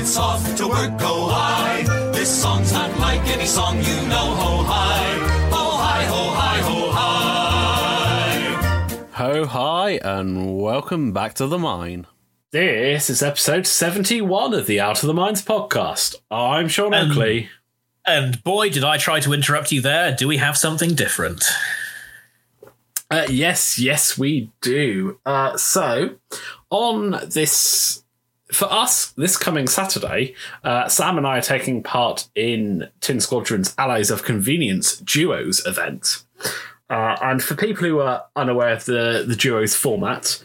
it's off to work, go high. This song's not like any song you know, ho high. Ho high, ho high, ho high. Ho hi, and welcome back to the mine. This is episode 71 of the Out of the Mines podcast. I'm Sean Um, Oakley. And boy, did I try to interrupt you there. Do we have something different? Uh, yes, yes, we do. Uh, so, on this, for us, this coming Saturday, uh, Sam and I are taking part in Tin Squadron's Allies of Convenience Duos event. Uh, and for people who are unaware of the, the Duos format,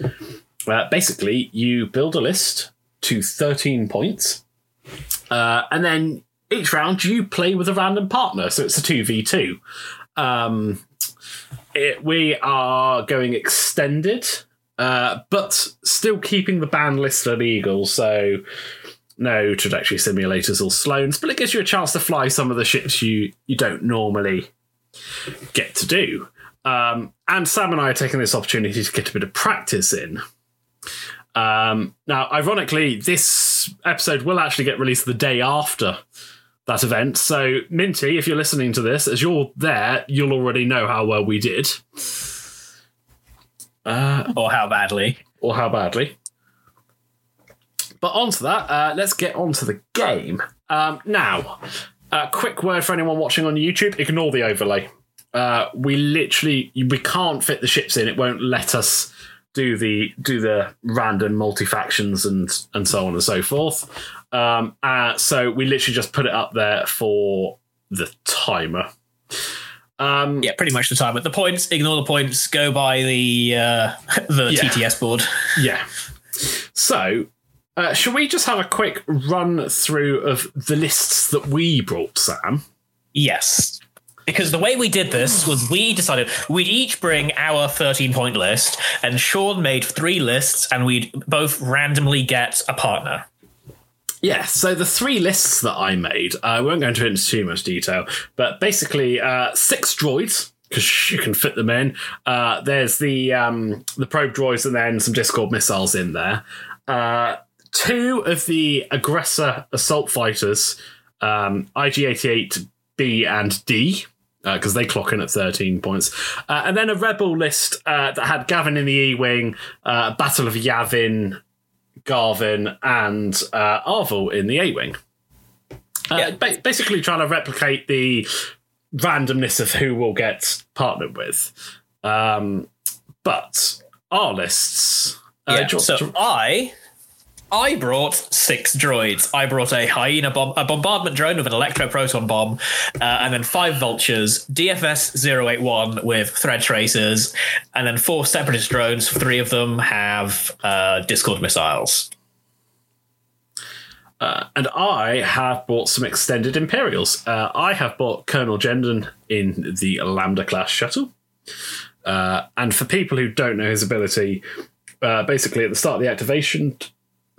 uh, basically, you build a list to 13 points, uh, and then each round you play with a random partner. So it's a 2v2. Um, it, we are going extended, uh, but still keeping the ban list on Eagle. So no trajectory simulators or Sloans, but it gives you a chance to fly some of the ships you you don't normally get to do. Um, and Sam and I are taking this opportunity to get a bit of practice in. Um, now, ironically, this episode will actually get released the day after that event. So, Minty, if you're listening to this, as you're there, you'll already know how well we did Or how badly? or how badly. But onto that, uh, let's get onto the game. Um, now, a quick word for anyone watching on YouTube: ignore the overlay. Uh, we literally we can't fit the ships in. It won't let us do the do the random multi factions and and so on and so forth. Um, uh, so we literally just put it up there for the timer. Um, Yeah, pretty much the time. But the points, ignore the points, go by the uh, the Yeah. TTS board. Yeah. So, uh, shall we just have a quick run through of the lists that we brought, Sam? Yes. Because the way we did this was we decided we'd each bring our 13 point list, and Sean made three lists, and we'd both randomly get a partner. Yeah, so the three lists that I made, I won't go into into too much detail, but basically uh, six droids, because you can fit them in. Uh, there's the um, the probe droids and then some Discord missiles in there. Uh, two of the aggressor assault fighters, um, IG-88B and D, because they clock in at 13 points. Uh, and then a rebel list uh, that had Gavin in the E-Wing, uh, Battle of Yavin, Garven, and uh, Arvel in the A-Wing. Uh, Yeah. ba- basically trying to replicate the randomness of who we'll get partnered with. Um, but our lists... Uh, Yeah, so I I brought six droids. I brought a hyena bomb, a bombardment drone with an electro proton bomb, uh, and then five vultures, DFS 081 with thread tracers, and then four separatist drones. Three of them have uh, Discord missiles. and I have bought some extended Imperials. Uh, I have bought Colonel Jendon in the Lambda class shuttle. Uh, and for people who don't know his ability, uh, basically at the start of the activation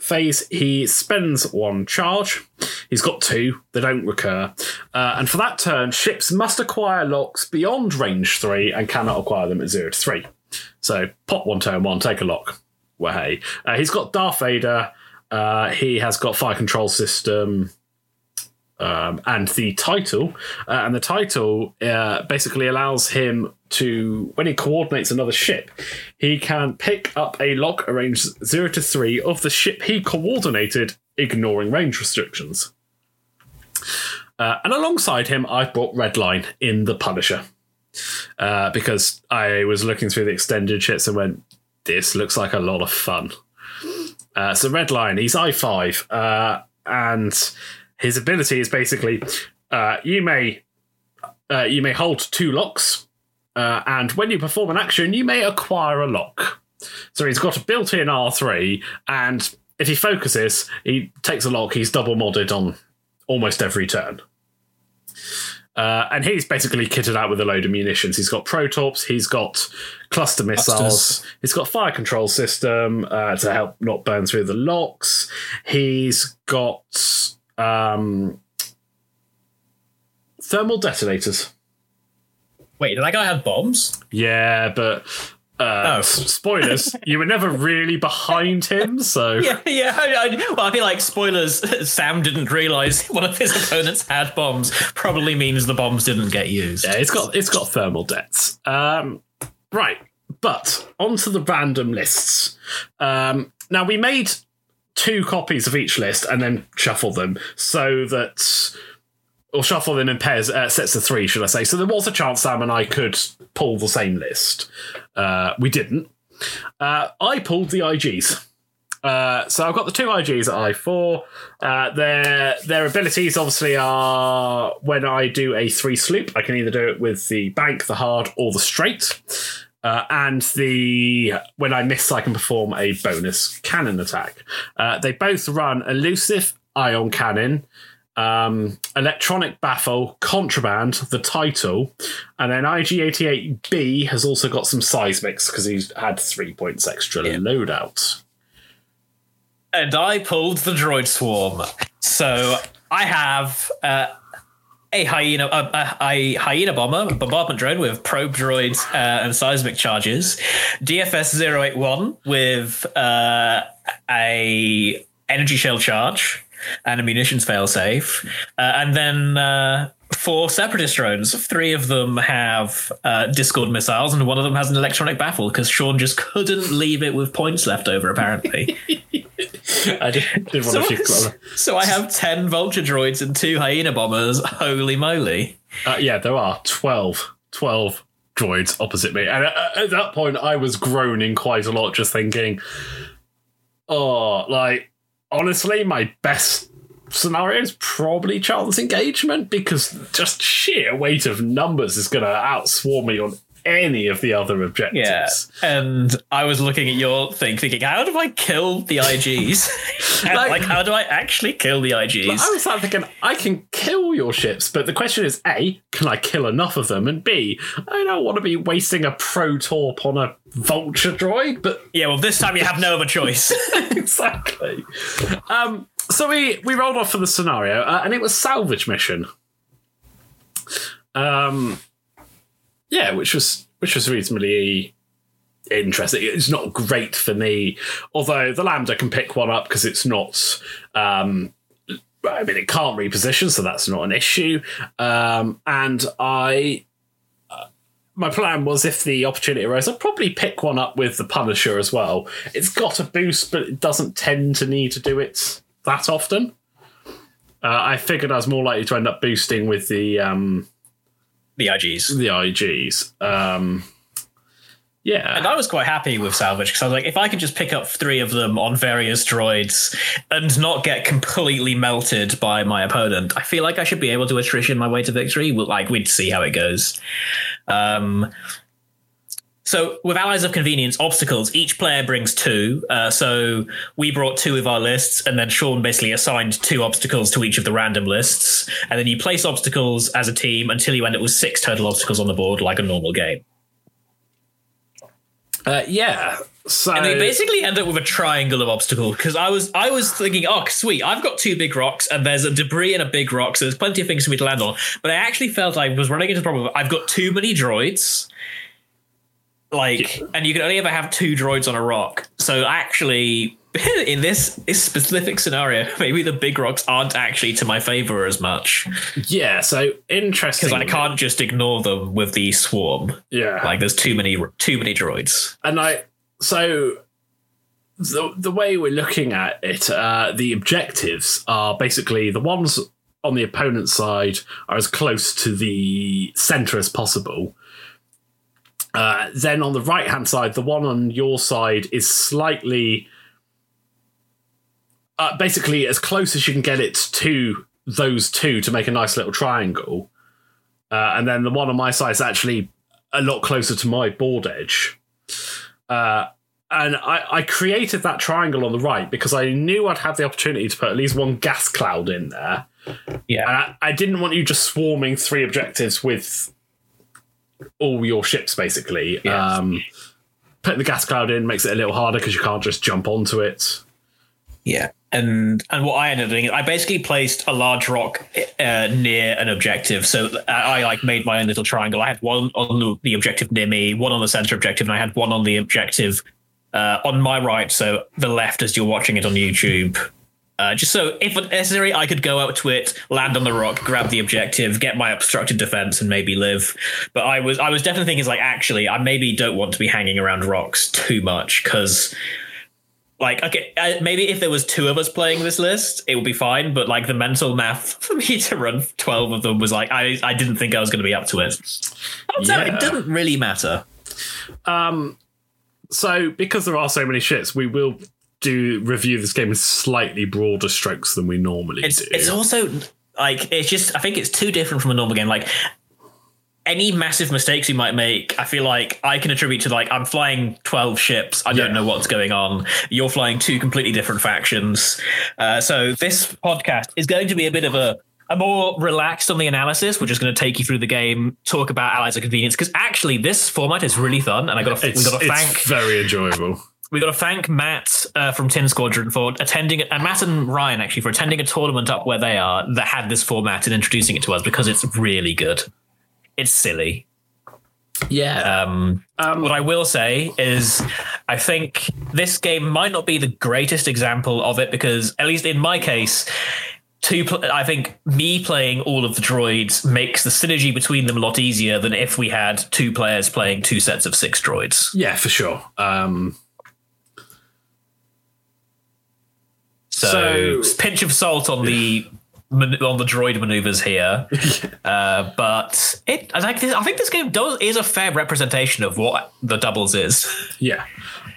phase, he spends one charge. He's got two, they don't recur. Uh, and for that turn, ships must acquire locks beyond range three and cannot acquire them at zero to three. So pop one turn one, take a lock. Well, hey. Uh, he's got Darth Vader. Uh, he has got fire control system um, and the title. Uh, and the title uh, basically allows him to, when he coordinates another ship, he can pick up a lock arranged zero to three of the ship he coordinated, ignoring range restrictions. Uh, and alongside him, I've brought Redline in the Punisher. Uh, because I was looking through the extended ships and went, this looks like a lot of fun. Uh, so Redline, he's I five, uh, and his ability is basically uh, you may uh, you may hold two locks, uh, and when you perform an action, you may acquire a lock. So he's got a built-in R three, and if he focuses, he takes a lock. He's double modded on almost every turn. Uh, and he's basically kitted out with a load of munitions. He's got protorps, he's got cluster missiles, Clusters. he's got fire control system uh, to help not burn through the locks. He's got um, thermal detonators. Wait, did that guy have bombs? Yeah, but Uh, Oh. spoilers, you were never really behind him, so Yeah, yeah. I, I, well, I feel like spoilers. Sam didn't realize one of his opponents had bombs. Probably means the bombs didn't get used. Yeah, it's got it's got thermal dets. Um, right, but onto the random lists. Um, now we made two copies of each list and then shuffle them so that, or shuffle them in pairs, uh, sets of three, should I say? So there was a chance Sam and I could pull the same list. Uh, we didn't. Uh, I pulled the IGs. Uh, so I've got the two IGs at I4. Uh, their their abilities obviously are when I do a three sloop, I can either do it with the bank, the hard, or the straight. Uh, and the when I miss, I can perform a bonus cannon attack. Uh, they both run elusive ion cannon, um, electronic baffle, contraband, the title, and then IG88B has also got some seismics because he's had three points extra loadout. and I pulled the droid swarm. So I have uh, a hyena, a, a, a hyena bomber, bombardment drone with probe droids uh, and seismic charges, DFS 081 with uh, a energy shell charge and a munitions failsafe, uh, and then. Uh, Four separatist drones. Three of them have uh, Discord missiles, and one of them has an electronic baffle because Sean just couldn't leave it with points left over. Apparently, I did, did want to so, so I have 10 vulture droids and two hyena bombers. Holy moly. Uh, yeah, there are 12, 12 droids opposite me. And at, at that point, I was groaning quite a lot, just thinking, oh, like, honestly, my best scenario is probably chance engagement because just sheer weight of numbers is going to outswarm me on any of the other Yeah. objectives. And I was looking at your thing thinking, how do I kill the IGs? And, Like- like, how do I actually kill the IGs? I was like thinking, I can kill your ships, but the question is A, can I kill enough of them? And B, I don't want to be wasting a pro torp on a vulture droid, but yeah, well, this time you have no other choice. exactly. Um, so we we rolled off for the scenario, uh, and it was salvage mission. Um, yeah, which was which was reasonably interesting. It's not great for me, although the lambda can pick one up because it's not. Um, I mean, it can't reposition, so that's not an issue. Um, and I my plan was if the opportunity arose, I'd probably pick one up with the Punisher as well. It's got a boost, but it doesn't tend to need to do it that often. Uh, I figured I was more likely to end up boosting with the um, the IGs. the IGs. Um, yeah, And I was quite happy with salvage because I was like, if I could just pick up three of them on various droids and not get completely melted by my opponent, I feel like I should be able to attrition my way to victory. Like we'd see how it goes. Um, so with allies of convenience, obstacles, each player brings two. Uh, so we brought two of our lists, and then Sean basically assigned two obstacles to each of the random lists, and then you place obstacles as a team until you end up with six total obstacles on the board, like a normal game. uh, yeah. So And they basically end up with a triangle of obstacle because I was I was thinking, oh sweet, I've got two big rocks and there's a debris and a big rock, so there's plenty of things for me to land on. But I actually felt I was running into the problem. of I've got too many droids, like, and you can only ever have two droids on a rock. So actually, in this, this specific scenario, maybe the big rocks aren't actually to my favor as much yeah, so interesting. because I can't just ignore them with the swarm. Yeah, Like, there's too many too many droids. and I so the the way we're looking at it, uh, the objectives are basically the ones on the opponent's side are as close to the center as possible. Uh, then on the right hand side, the one on your side is slightly, uh, basically as close as you can get it to those two to make a nice little triangle. Uh, and then the one on my side is actually a lot closer to my board edge. Uh, and I, I created that triangle on the right because I knew I'd have the opportunity to put at least one gas cloud in there. Yeah. And I, I didn't want you just swarming three objectives with all your ships, basically. Yes. Um, putting the gas cloud in makes it a little harder because you can't just jump onto it. Yeah. and and what I ended up doing, I basically placed a large rock uh, near an objective. So I, I like made my own little triangle. I had one on the objective near me, one on the center objective, and I had one on the objective uh, on my right. So the left, as you're watching it on YouTube. Uh, just so, if necessary, I could go out to it, land on the rock, grab the objective, get my obstructed defense, and maybe live. But I was, I was definitely thinking, it's like, actually, I maybe don't want to be hanging around rocks too much because like okay uh, maybe if there was two of us playing this list it would be fine but like the mental math for me to run 12 of them was like i, I didn't think i was going to be up to it yeah. it doesn't really matter um so because there are so many shits we will do review this game with slightly broader strokes than we normally it's, do it's also like it's just i think it's too different from a normal game like any massive mistakes you might make, I feel like I can attribute to like I'm flying twelve ships. I don't Yeah. know what's going on. You're flying two completely different factions. Uh, so this podcast is going to be a bit of a a more relaxed on the analysis. We're just going to take you through the game, talk about allies of convenience because actually this format is really fun, and I got to we got to it's thank very enjoyable we got to thank Matt uh, from Tin Squadron for attending, and Matt and Ryan actually for attending a tournament up where they are that had this format and introducing it to us because it's really good. It's silly. yeah Um, what I will say is, I think this game might not be the greatest example of it because, at least in my case, two. Pl- I think me playing all of the droids makes the synergy between them a lot easier than if we had two players playing two sets of six droids. yeah for sure um So, So- pinch of salt on the on the droid maneuvers here, uh, but it. I like this. I think this game does is a fair representation of what the doubles is. Yeah.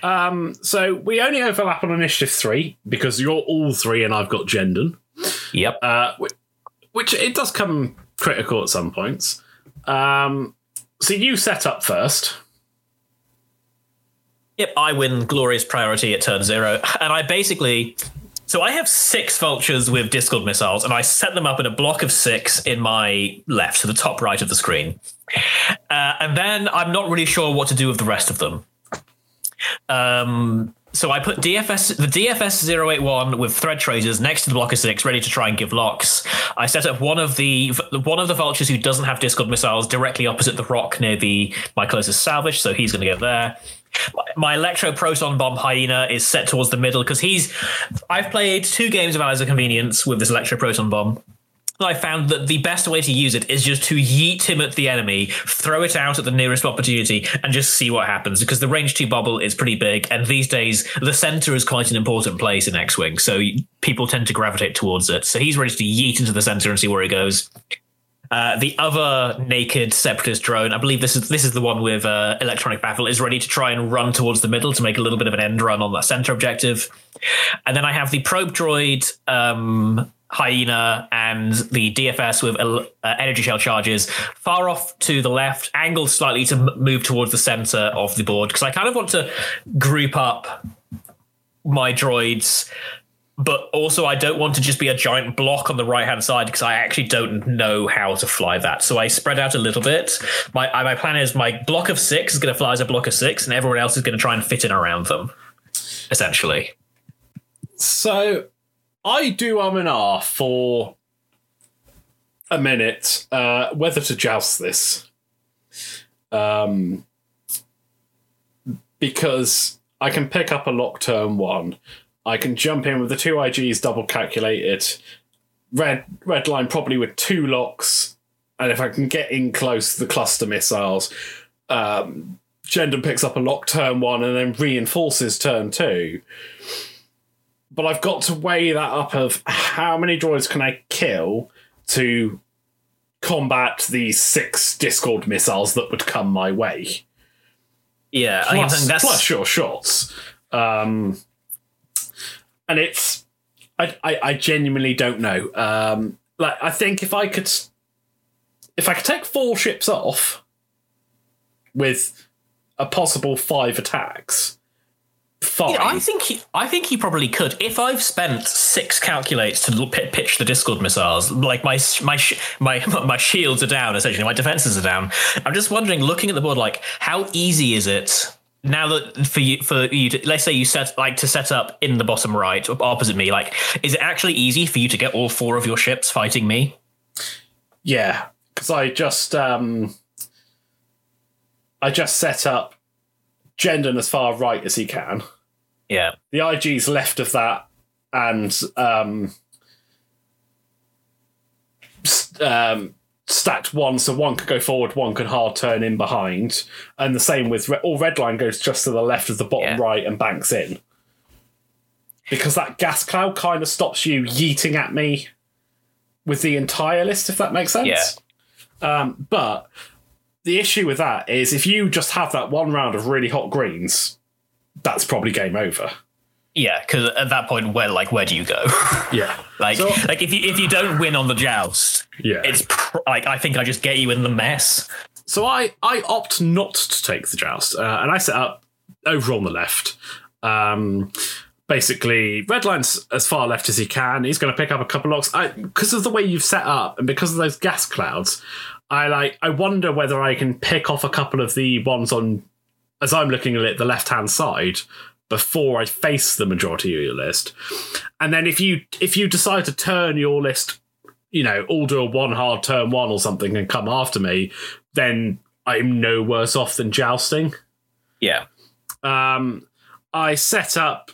Um, so we only overlap on initiative three because you're all three and I've got Jendon, Yep. uh, which, which it does come critical at some points. Um, so you set up first. Yep, I win glorious priority at turn zero. And I basically. So I have six vultures with Discord missiles, and I set them up in a block of six in my left, so the top right of the screen. Uh, and then I'm not really sure what to do with the rest of them. Um, so I put DFS the DFS 081 with thread tracers next to the block of six, ready to try and give locks. I set up one of the one of the vultures who doesn't have Discord missiles directly opposite the rock near the my closest salvage, so he's going to go there. My- electro proton bomb hyena is set towards the middle because he's. I've played two games of Allies of Convenience with this electro proton bomb. And I found that the best way to use it is just to yeet him at the enemy, throw it out at the nearest opportunity, and just see what happens. Because the range two bubble is pretty big, and these days the center is quite an important place in X Wing, so people tend to gravitate towards it. So he's ready to yeet into the center and see where he goes. Uh, the other naked separatist drone, I believe this is this is the one with uh, electronic baffle, is ready to try and run towards the middle to make a little bit of an end run on that center objective. And then I have the probe droid, um, hyena, and the DFS with uh, energy shell charges far off to the left, angled slightly to move towards the center of the board because I kind of want to group up my droids but also I don't want to just be a giant block on the right hand side because I actually don't know how to fly that. So I spread out a little bit. My my plan is my block of six is going to fly as a block of six, and everyone else is going to try and fit in around them. Essentially, So I do um and ah for a minute uh, whether to joust this. Um, because I can pick up a lock turn one. I can jump in with the two IGs double calculated. Red Redline probably with two locks, and if I can get in close to the cluster missiles, um, Jendon picks up a lock turn one and then reinforces turn two but I've got to weigh that up of how many droids can I kill to combat these six Discord missiles that would come my way. yeah. I think that's plus your shots. Um, and it's I, I I genuinely don't know. Um, like I think if I could if I could take four ships off with a possible five attacks, fine. Yeah, I think he, I think he probably could. If I've spent six calculates to pi- pitch the Discord missiles, like my my sh- my my shields are down, essentially my defenses are down. I'm just wondering, looking at the board, like how easy is it now that for you for you to let's say you set like to set up in the bottom right opposite me like is it actually easy for you to get all four of your ships fighting me Yeah, because I just um, I just set up Jendon as far right as he can. yeah The IG's left of that, and um, um, stacked one, so one could go forward, one could hard turn in behind, and the same with all Redline goes just to the left of the bottom Yeah. right and banks in. Because that gas cloud kind of stops you yeeting at me with the entire list, if that makes sense. Yeah. Um, but the issue with that is if you just have that one round of really hot greens, that's probably game over. Yeah because at that point where like where do you go Yeah. like So- like if you if you don't win on the joust Yeah. it's pr- like i think i just get you in the mess So I, I opt not to take the joust, uh, and I set up over on the left. Um, basically, Redline's as far left as he can. He's going to pick up a couple locks. I Because of the way you've set up, and because of those gas clouds, I like. I wonder whether I can pick off a couple of the ones on, as I'm looking at it, the left hand side before I face the majority of your list. And then if you if you decide to turn your list you know, all do a one hard turn one or something and come after me, then I'm no worse off than jousting. yeah Um, I set up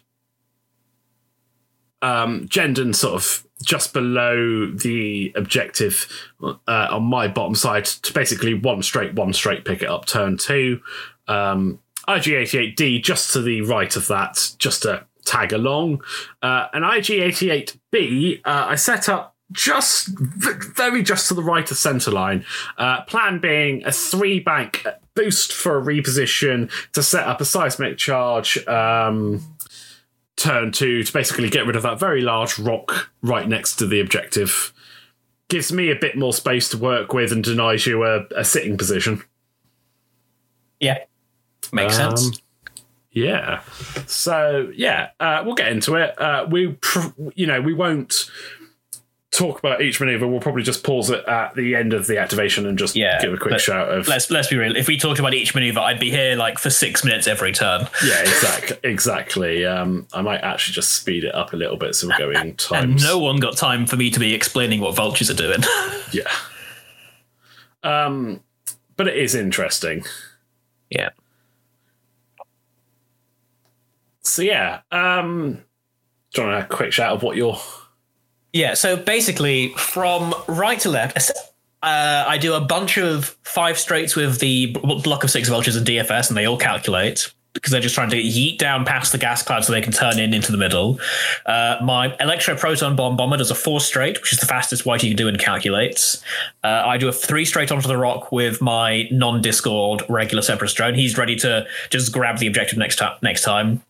um, Jendon sort of just below the objective uh, on my bottom side to basically one straight, one straight pick it up turn two. Um, IG88D just to the right of that, just to tag along. Uh, and IG88B, uh, I set up just very just to the right of centre line. Uh, plan being a three bank boost for a reposition to set up a seismic charge. Um, turn two to basically get rid of that very large rock right next to the objective. Gives me a bit more space to work with and denies you a, a sitting position. yeah makes Um, sense Yeah. So yeah, uh, we'll get into it. Uh, we, pr- you know, we won't talk about each maneuver. We'll probably just pause it at the end of the activation and just Yeah, give a quick shout of let's let's be real if we talked about each maneuver i'd be here like for six minutes every turn yeah, exactly, exactly. Um, I might actually just speed it up a little bit so we're going and no one got time for me to be explaining what vultures are doing Yeah. Um, but it is interesting. yeah So yeah, um, do you want a quick shout of what you're? Yeah, so basically, from right to left, uh, I do a bunch of five straights with the block of six vultures and DFS, and they all calculate because they're just trying to yeet down past the gas cloud so they can turn in into the middle. Uh, my electro proton bomb bomber does a four straight, which is the fastest white you can do and calculates. Uh, I do a three straight onto the rock with my non Discord regular separatist drone. He's ready to just grab the objective next time. Next time.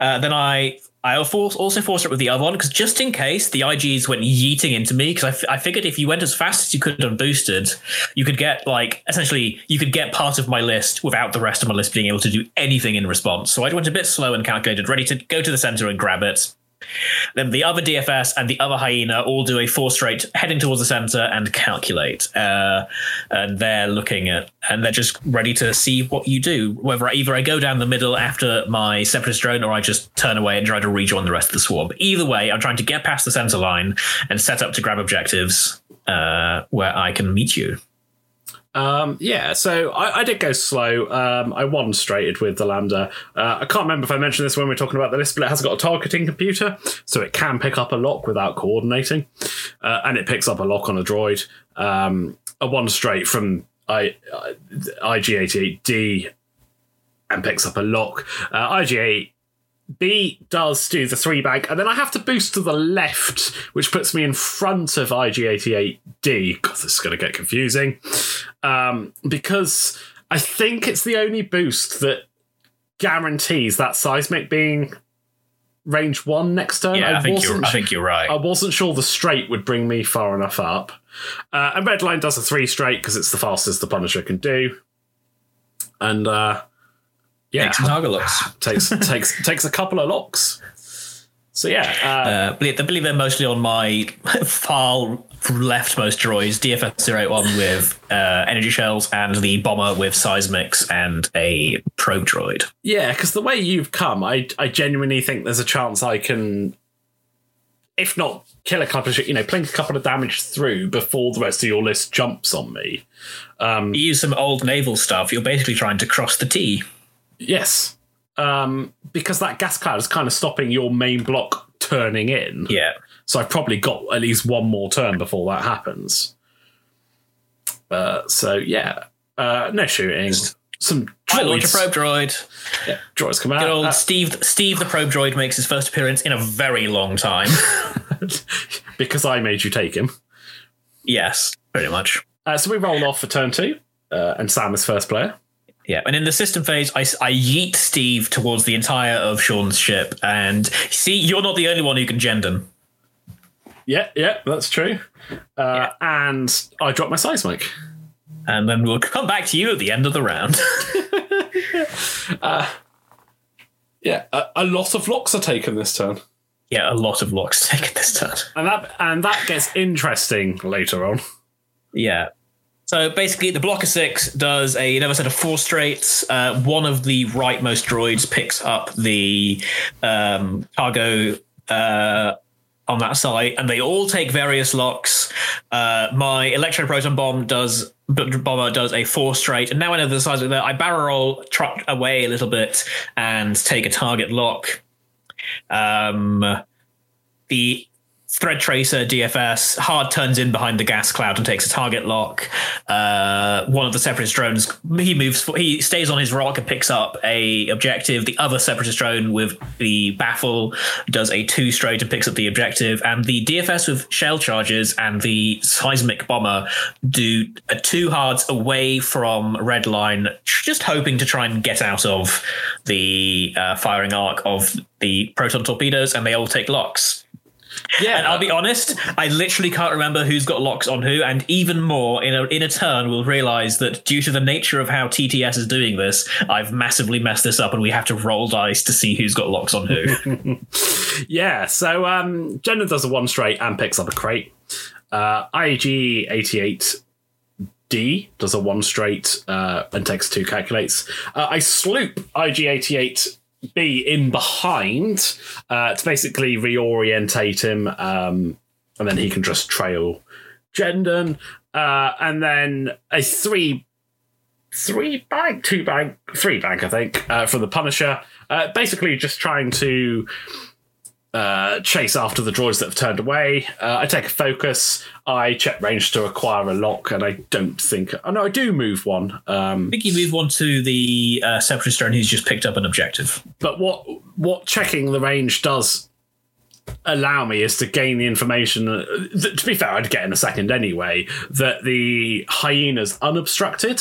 Uh, then I I also forced it with the other one because just in case the IGs went yeeting into me, because I, f- I figured if you went as fast as you could unboosted, you could get like essentially you could get part of my list without the rest of my list being able to do anything in response. So I went a bit slow and calculated, ready to go to the center and grab it. Then the other DFS and the other hyena all do a four straight heading towards the center and calculate. Uh, and they're looking at, and they're just ready to see what you do. Whether I, either I go down the middle after my separatist drone or I just turn away and try to rejoin the rest of the swarm. Either way, I'm trying to get past the center line and set up to grab objectives uh, where I can meet you. Um, yeah, so I, I did go slow. Um, I one straighted with the Lambda. Uh, I can't remember if I mentioned this when we were talking about the list, but it has got a targeting computer, so it can pick up a lock without coordinating, uh, and it picks up a lock on a droid. Um, a one straight from I, uh, IG88D and picks up a lock. Uh, IG8 B does do the three bank, and then I have to boost to the left, which puts me in front of IG88D. God, this is going to get confusing. Um, because I think it's the only boost that guarantees that seismic being range one next turn. Yeah, I, think you're. I think you're right. I wasn't sure the straight would bring me far enough up. Uh, and Redline does a three straight because it's the fastest the Punisher can do. And uh, yeah, Takes looks. takes takes takes a couple of locks. So yeah, uh, Uh, I believe- believe they're mostly on my far leftmost droids, DFS 081 with uh, energy shells, and the bomber with seismics and a probe droid. yeah, because the way you've come, I I genuinely think there's a chance I can, if not kill a couple of you know, plink a couple of damage through before the rest of your list jumps on me. You use some old naval stuff, you're basically trying to cross the T. Yes, um, because that gas cloud is kind of stopping your main block turning in. Yeah. So I've probably got at least one more turn before that happens. Uh, so yeah, uh, no shooting. Some I launch a probe droid. Yeah, droids come out. Good old Uh, Steve, Steve the probe droid makes his first appearance in a very long time. because I made you take him. yes, pretty much. Uh, so we roll off for turn two, uh, and Sam is first player. Yeah, and in the system phase, I, I yeet Steve towards the entire of Sean's ship, and see, you're not the only one who can Jendon. Yeah, yeah, that's true. Uh, And I drop my seismic. And then we'll come back to you at the end of the round. Yeah, a, a lot of locks are taken this turn, yeah, a lot of locks taken this turn. and that and that gets interesting later on. Yeah. So basically, the blocker six does a another set of four straights. Uh, one of the rightmost droids picks up the um, cargo uh, on that side, and they all take various locks. Uh, my electroproton bomb does bomber does a four straight, and now I know the size of that. I barrel roll trot away a little bit and take a target lock. Um, the thread tracer DFS hard turns in behind the gas cloud and takes a target lock. Uh, one of the separatist drones he moves he stays on his rock and picks up a objective. The other separatist drone with the baffle does a two straight and picks up the objective. And the DFS with shell charges and the seismic bomber do a two hards away from Redline, just hoping to try and get out of the uh, firing arc of the proton torpedoes, and they all take locks. Yeah, and I'll be honest, I literally can't remember who's got locks on who, and even more in a in a turn, we'll realize that due to the nature of how TTS is doing this, I've massively messed this up, and we have to roll dice to see who's got locks on who. yeah, so um, Jendon does a one straight and picks up a crate. Uh, IG eighty eight D does a one straight uh, and takes two calculates. Uh, I sloop IG88 be in behind uh, to basically reorientate him, um, and then he can just trail Jendon. Uh, and then a three, three bank, two bank, three bank, I think, uh, for the Punisher. Uh, basically, just trying to uh, chase after the droids that have turned away. Uh, I take a focus. I check range to acquire a lock, and I don't think. Oh no, I do move one. Um, I think you move on to the uh, separatist drone who's just picked up an objective. but what what checking the range does allow me is to gain the information. uh, That, to be fair, I'd get in a second anyway. That the hyena's unobstructed.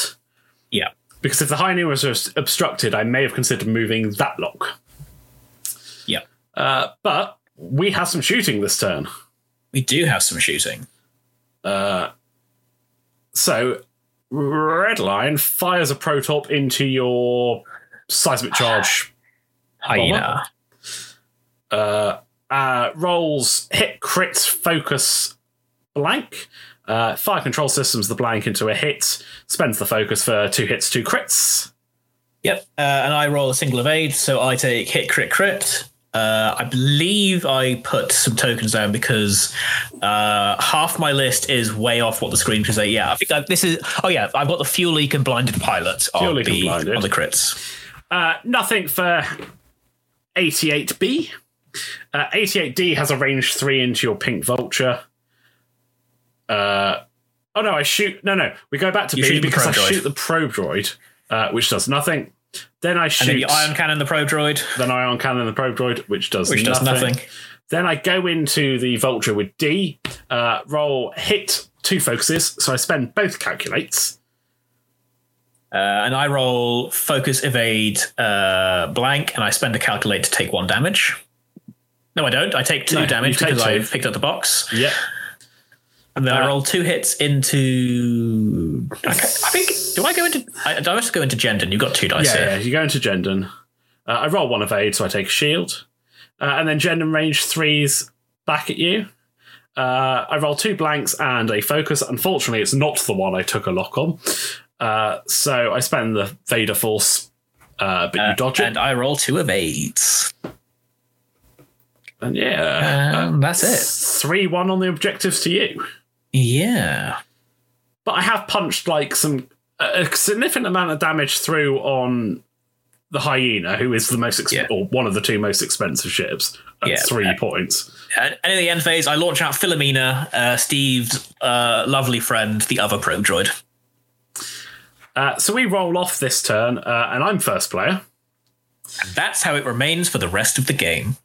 Yeah. Because if the hyena was obstructed, I may have considered moving that lock. Uh, but we have some shooting this turn. We do have some shooting. So, Redline fires a protorp into your seismic charge. Hyena. Uh, rolls hit, crit, focus, blank. Uh, fire control systems the blank into a hit. Spends the focus for two hits, two crits. Yep. Uh, and I roll a single evade, so I take hit, crit, crit. Uh, I believe I put some tokens down because uh, half my list is way off what the screen can say. Yeah, I think I, this is. Oh yeah, I've got the fuel leak and blinded pilot Fuel on leak and the blinded. on the crits. Uh, nothing for 88B. Uh, 88D has a range three into your pink vulture. Uh, oh no, I shoot. No, no, we go back to You B because I droid. shoot the probe droid, uh, which does nothing. Then I And shoot then you ion cannon the probe droid, then ion cannon the probe droid, which does which does nothing. Then I go into the vulture with D, uh, roll hit two focuses, so I spend both calculates. Uh, and I roll focus evade uh, blank, and I spend a calculate to take one damage. No, I don't. I take two No, damage because. I've picked up the box, Yep. And then I Uh, roll two hits into. I, I think. Do I go into? I, do I have go into Jendon? You've got two dice Yeah, here. yeah, you go into Jendon. Uh, I roll one evade, so I take a shield. Uh, and then Jendon range threes back at you. Uh, I roll two blanks and a focus. Unfortunately, it's not the one I took a lock on. Uh, so I spend the Vader Force, uh, but you dodge it. And I roll two evades. And yeah, Um, that's it. 3 1 on the objectives to you. Yeah. But I have punched like some a significant amount of damage through on the hyena, who is the most exp- Yeah. or one of the two most expensive ships at Yeah. three points. And and in the end phase, I launch out Philomena, uh, Steve's uh, lovely friend, the other probe droid. Uh, so we roll off this turn, uh, and I'm first player. And that's how it remains for the rest of the game.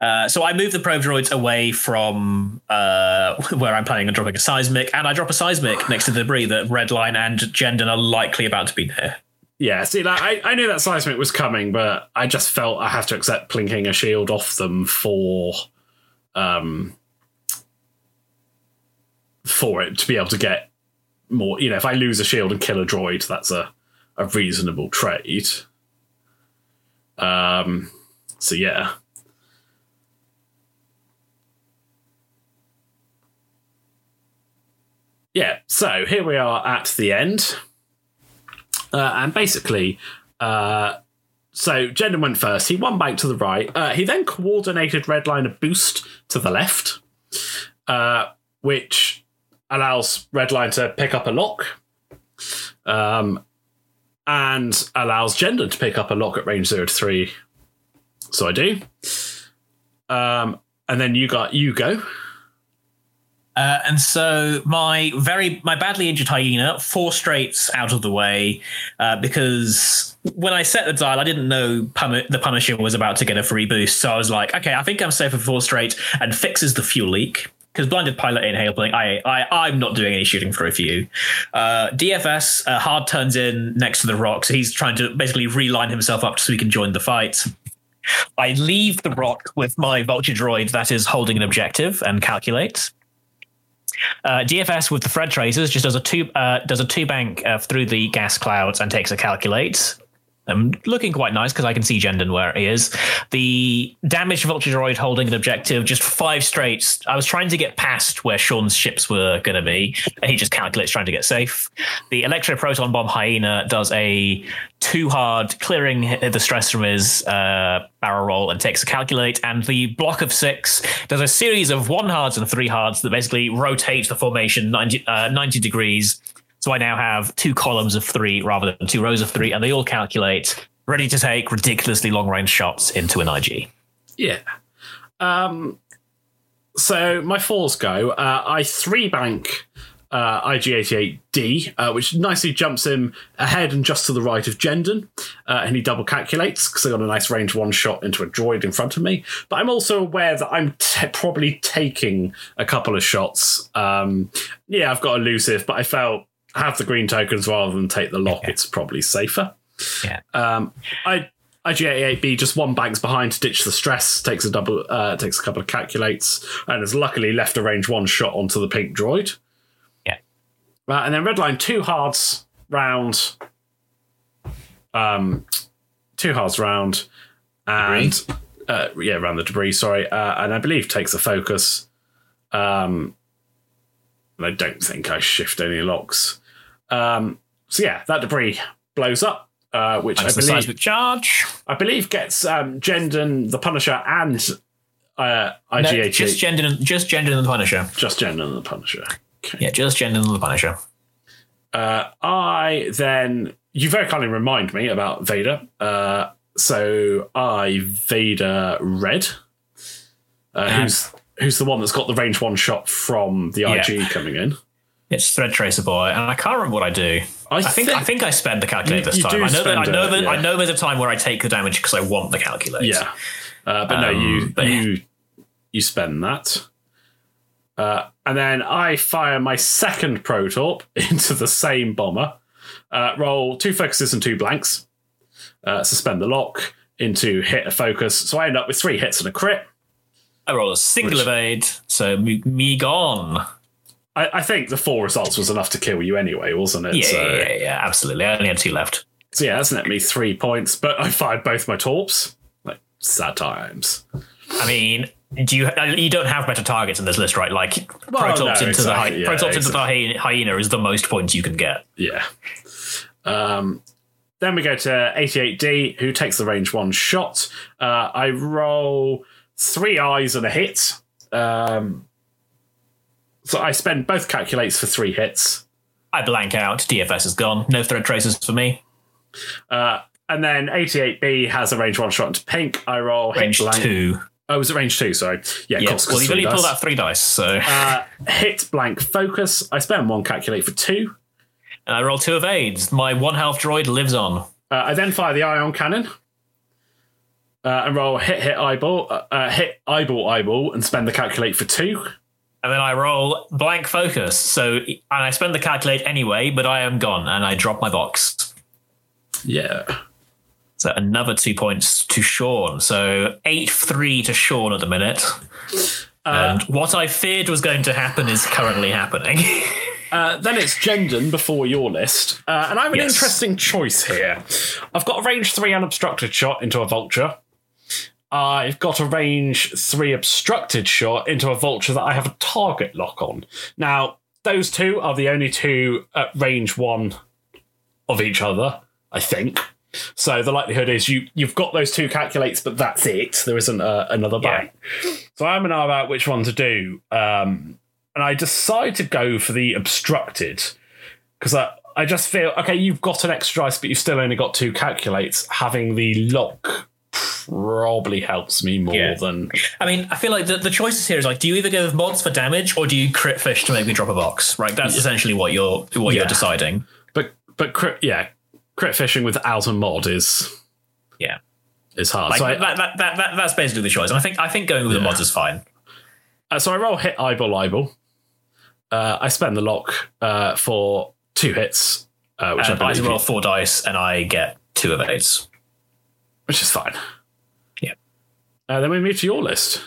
Uh, so I move the probe droids away from uh, where I'm planning on dropping a seismic, and I drop a seismic next to the debris that Redline and Jendon are likely about to be near. Yeah, see, like, I, I knew that seismic was coming, but I just felt I have to accept plinking a shield off them for, um, for it to be able to get more. You know, if I lose a shield and kill a droid, that's a a reasonable trade. Um, so yeah. Yeah, so here we are at the end. Uh, and basically, uh, so Jendon went first. He won back to the right. Uh, he then coordinated Redline a boost to the left, uh, which allows Redline to pick up a lock, um, and allows Jendon to pick up a lock at range zero to three. So I do. Um, and then you got you go. Uh, and so my very my badly injured hyena four straights out of the way uh, because when I set the dial, I didn't know Pun- the Punisher was about to get a free boost. So I was like, okay, I think I'm safe for four straight, and fixes the fuel leak. Because blinded pilot in hail blink, I, I, I'm not doing any shooting for a few. Uh, DFS uh, hard turns in next to the rock, so he's trying to basically reline himself up so he can join the fight. I leave the rock with my vulture droid that is holding an objective and calculates. Uh, DFS with the thread tracers just does a two uh, does a two bank uh, through the gas clouds and takes a calculate. Um, looking quite nice because I can see Jendon where he is. The damaged vulture droid holding an objective, just five straights. I was trying to get past where Sean's ships were going to be, and he just calculates trying to get safe. The electro proton bomb hyena does a two hard, clearing the stress from his uh, barrel roll and takes a calculate. And the block of six does a series of one hards and three hards that basically rotate the formation 90, uh, 90 degrees. So I now have two columns of three rather than two rows of three, and they all calculate, ready to take ridiculously long range shots into an IG. Yeah. Um, so my fours go. Uh, I three bank uh, IG88D, uh, which nicely jumps him ahead and just to the right of Jendon. Uh, and he double calculates because I got a nice range one shot into a droid in front of me. But I'm also aware that I'm t- probably taking a couple of shots. Um, yeah, I've got elusive, but I felt have the green tokens rather than take the lock. It's probably safer. Yeah. Um, I IG88B just one banks behind to ditch the stress, takes a double, uh, takes a couple of calculates, and has luckily left a range one shot onto the pink droid. Yeah. Uh, and then redline two hards round, um, two hards round, and uh, yeah, around the debris. Sorry, uh, and I believe takes a focus. Um, and I don't think I shift any locks. Um, so yeah, that debris blows up. Uh, which I That's believe seismic charge. I believe gets um, Jendon, the Punisher, and uh, No, just Jendon, just Jendon and the Punisher. just Jendon and the Punisher. Yeah, just Jendon and the Punisher. Uh, I then you very kindly remind me about Vader. Uh, so I Vader Red, uh, who's who's the one that's got the range one shot from the IG Yeah. coming in. It's Thread Tracer Boy, and I can't remember what I do. I I think, think- I think I spend the calculate You- this time. I know that I know it, that I know there's a time where I take the damage because I want the calculate. Yeah, uh, but no, you Um, but- you you spend that, uh, and then I fire my second protorp into the same bomber. Uh, roll two focuses and two blanks. Uh, suspend the lock into hit a focus. So I end up with three hits and a crit. I roll a single evade, so me, me gone. I, I think the four results was enough to kill you anyway, wasn't it? Yeah, so, yeah, yeah, absolutely. I only had two left. So yeah, that's net me three points, but I fired both my torps. Like sad times. I mean, do you uh, you don't have better targets in this list, right? Like Well, Protorps no, into the hy- yeah, Protorps into the hyena is the most points you can get. Yeah. Um, then we go to 88D, who takes the range one shot. Uh, I roll three eyes and a hit. Um, so I spend both calculates for three hits. I blank out. DFS is gone. No thread tracers for me. Uh, and then 88B has a range one shot into pink. I roll Range hit blank. two. Oh, it was it range two? Sorry. Yeah, of Yeah. course, Well, you've three only pulled out three dice, so Uh, hit blank focus. I spend one calculate for two. and I roll two evades. My one health droid lives on. Uh, I then fire the ion cannon. Uh, and roll hit hit eyeball uh, uh, hit eyeball eyeball and spend the calculate for two. And then I roll blank focus. So and I spend the calculate anyway, but I am gone and I drop my box. Yeah. So another two points to Sean. So eight three to Sean at the minute. and what I feared was going to happen is currently happening. Uh, then it's Jendon before your list, uh, and I have an Yes. interesting choice here. I've got a range three unobstructed shot into a vulture. I've got a range three obstructed shot into a vulture that I have a target lock on. Now, those two are the only two at range one of each other, I think. So the likelihood is you you've got those two calculates, but that's it. There isn't uh, another Yeah. So I'm an about which one to do. Um, and I decide to go for the obstructed because I, I just feel okay. You've got an extra dice, but you've still only got two calculates. Having the lock probably helps me more Yeah. than I mean, I feel like the, the choices here is like, do you either go with mods for damage or do you crit fish to make me drop a box? Right, that's essentially what you're what Yeah. you're deciding. but but crit yeah crit fishing without a mod is Yeah, is hard. like so I, that, that, that, that that's basically the choice. And I think I think going with the mods is fine. Uh, so I roll hit eyeball eyeball. Uh, I spend the lock uh, for two hits, uh, which I I roll four dice and I get two evades. which is fine. Uh, then we move to your list.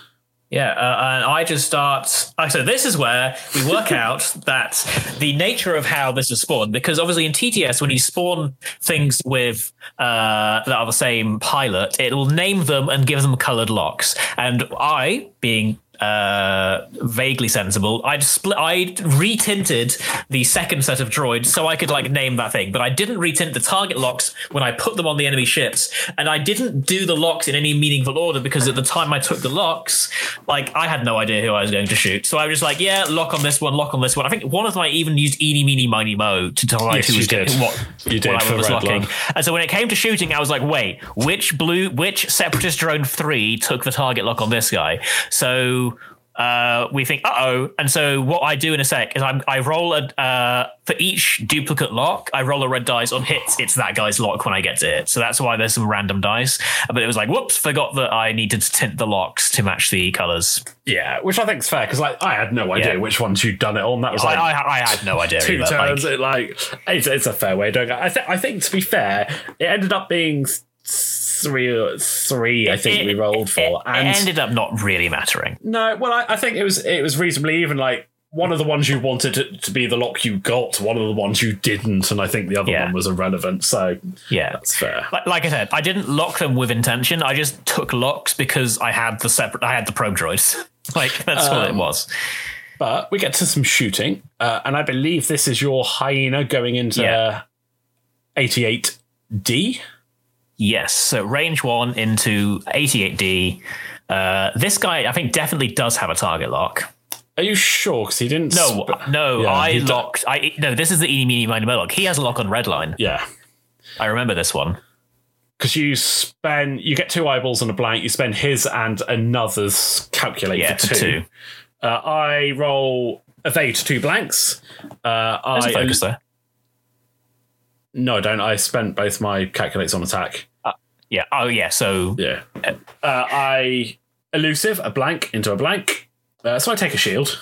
Yeah, uh, and I just start. So this is where we work out that the nature of how this is spawned, because obviously in TTS, when you spawn things with uh, that are the same pilot, it will name them and give them colored locks. And I, being uh, vaguely sensible, I'd split. I retinted the second set of droids so I could like name that thing, but I didn't retint the target locks when I put them on the enemy ships, and I didn't do the locks in any meaningful order because at the time I took the locks, like I had no idea who I was going to shoot. So I was just like, yeah, lock on this one, lock on this one. I think one of them I even used eeny, meeny, miny, mo to tell Yes, who was did. getting what, You did what I was locking. Blood. And so when it came to shooting, I was like, wait, which blue, which separatist drone three took the target lock on this guy? So uh, we think, uh oh. And so what I do in a sec is I'm, I roll a, uh, for each duplicate lock, I roll a red dice on hits. It's that guy's lock when I get to it. So that's why there's some random dice. But it was like, whoops, forgot that I needed to tint the locks to match the colors. Yeah, which I think is fair because like I had no idea Yeah. which ones you'd done it on. That was like I, I had no idea. two either. Like, turns. it, like it's, it's a fair way of doing it. I, th- I think to be fair, it ended up being three. Three, I think it- we rolled for, it, and it ended up not really mattering. no, well, I, I think it was it was reasonably even. Like one of the ones you wanted to, to be the lock you got, one of the ones you didn't, and I think the other Yeah. one was irrelevant. So Yeah. that's fair. like, like I said, I didn't lock them with intention. I just took locks because I had the separate. I had the probe droids. like that's what Um, it was. But we get to some shooting, uh, and I believe this is your hyena going into Yeah. 88D. Yes. So range one into 88D. Uh, this guy, I think, definitely does have a target lock. Are you sure? Because he didn't. No, sp- no, Yeah, I locked. I no, this is the eeny meeny miny mo lock. He has a lock on Redline. Yeah. I remember this one. Because you spend, you get two eyeballs and a blank. You spend his and another's calculate Yeah, for two. two. Uh, I roll evade two blanks. Uh, There's a I focus there. No, I don't. I spent both my calculates on attack. Yeah. Oh, yeah. So Yeah. Uh, I elusive a blank into a blank. Uh, so I take a shield.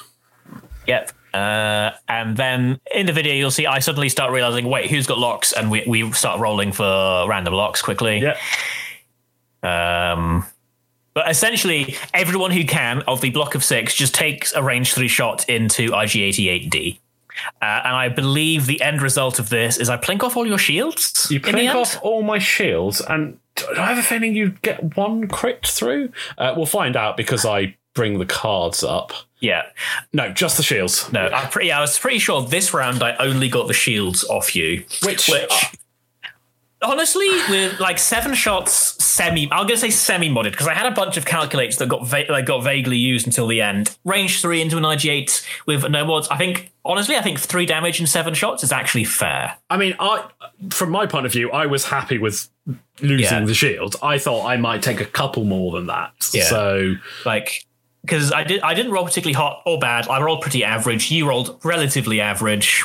Yep. Uh, and then in the video, you'll see I suddenly start realizing, wait, who's got locks? And we, we start rolling for random locks quickly. Yeah. Um, but essentially, everyone who can of the block of six just takes a range three shot into IG88D. Uh, and I believe the end result of this is I plink off all your shields. You plink off all my shields, and do I have a feeling you get one crit through? Uh, we'll find out because I bring the cards up. Yeah. No, just the shields. No, I'm pretty. I was pretty sure this round I only got the shields off you. Which- honestly, with like seven shots, semi. I'm gonna say semi modded because I had a bunch of calculators that got va- like got vaguely used until the end. Range three into an IG8 with no mods. I think honestly, I think three damage in seven shots is actually fair. I mean, I from my point of view, I was happy with losing Yeah. the shield. I thought I might take a couple more than that. Yeah. So Like. Because I did, I didn't roll particularly hot or bad. I rolled pretty average. You rolled relatively average.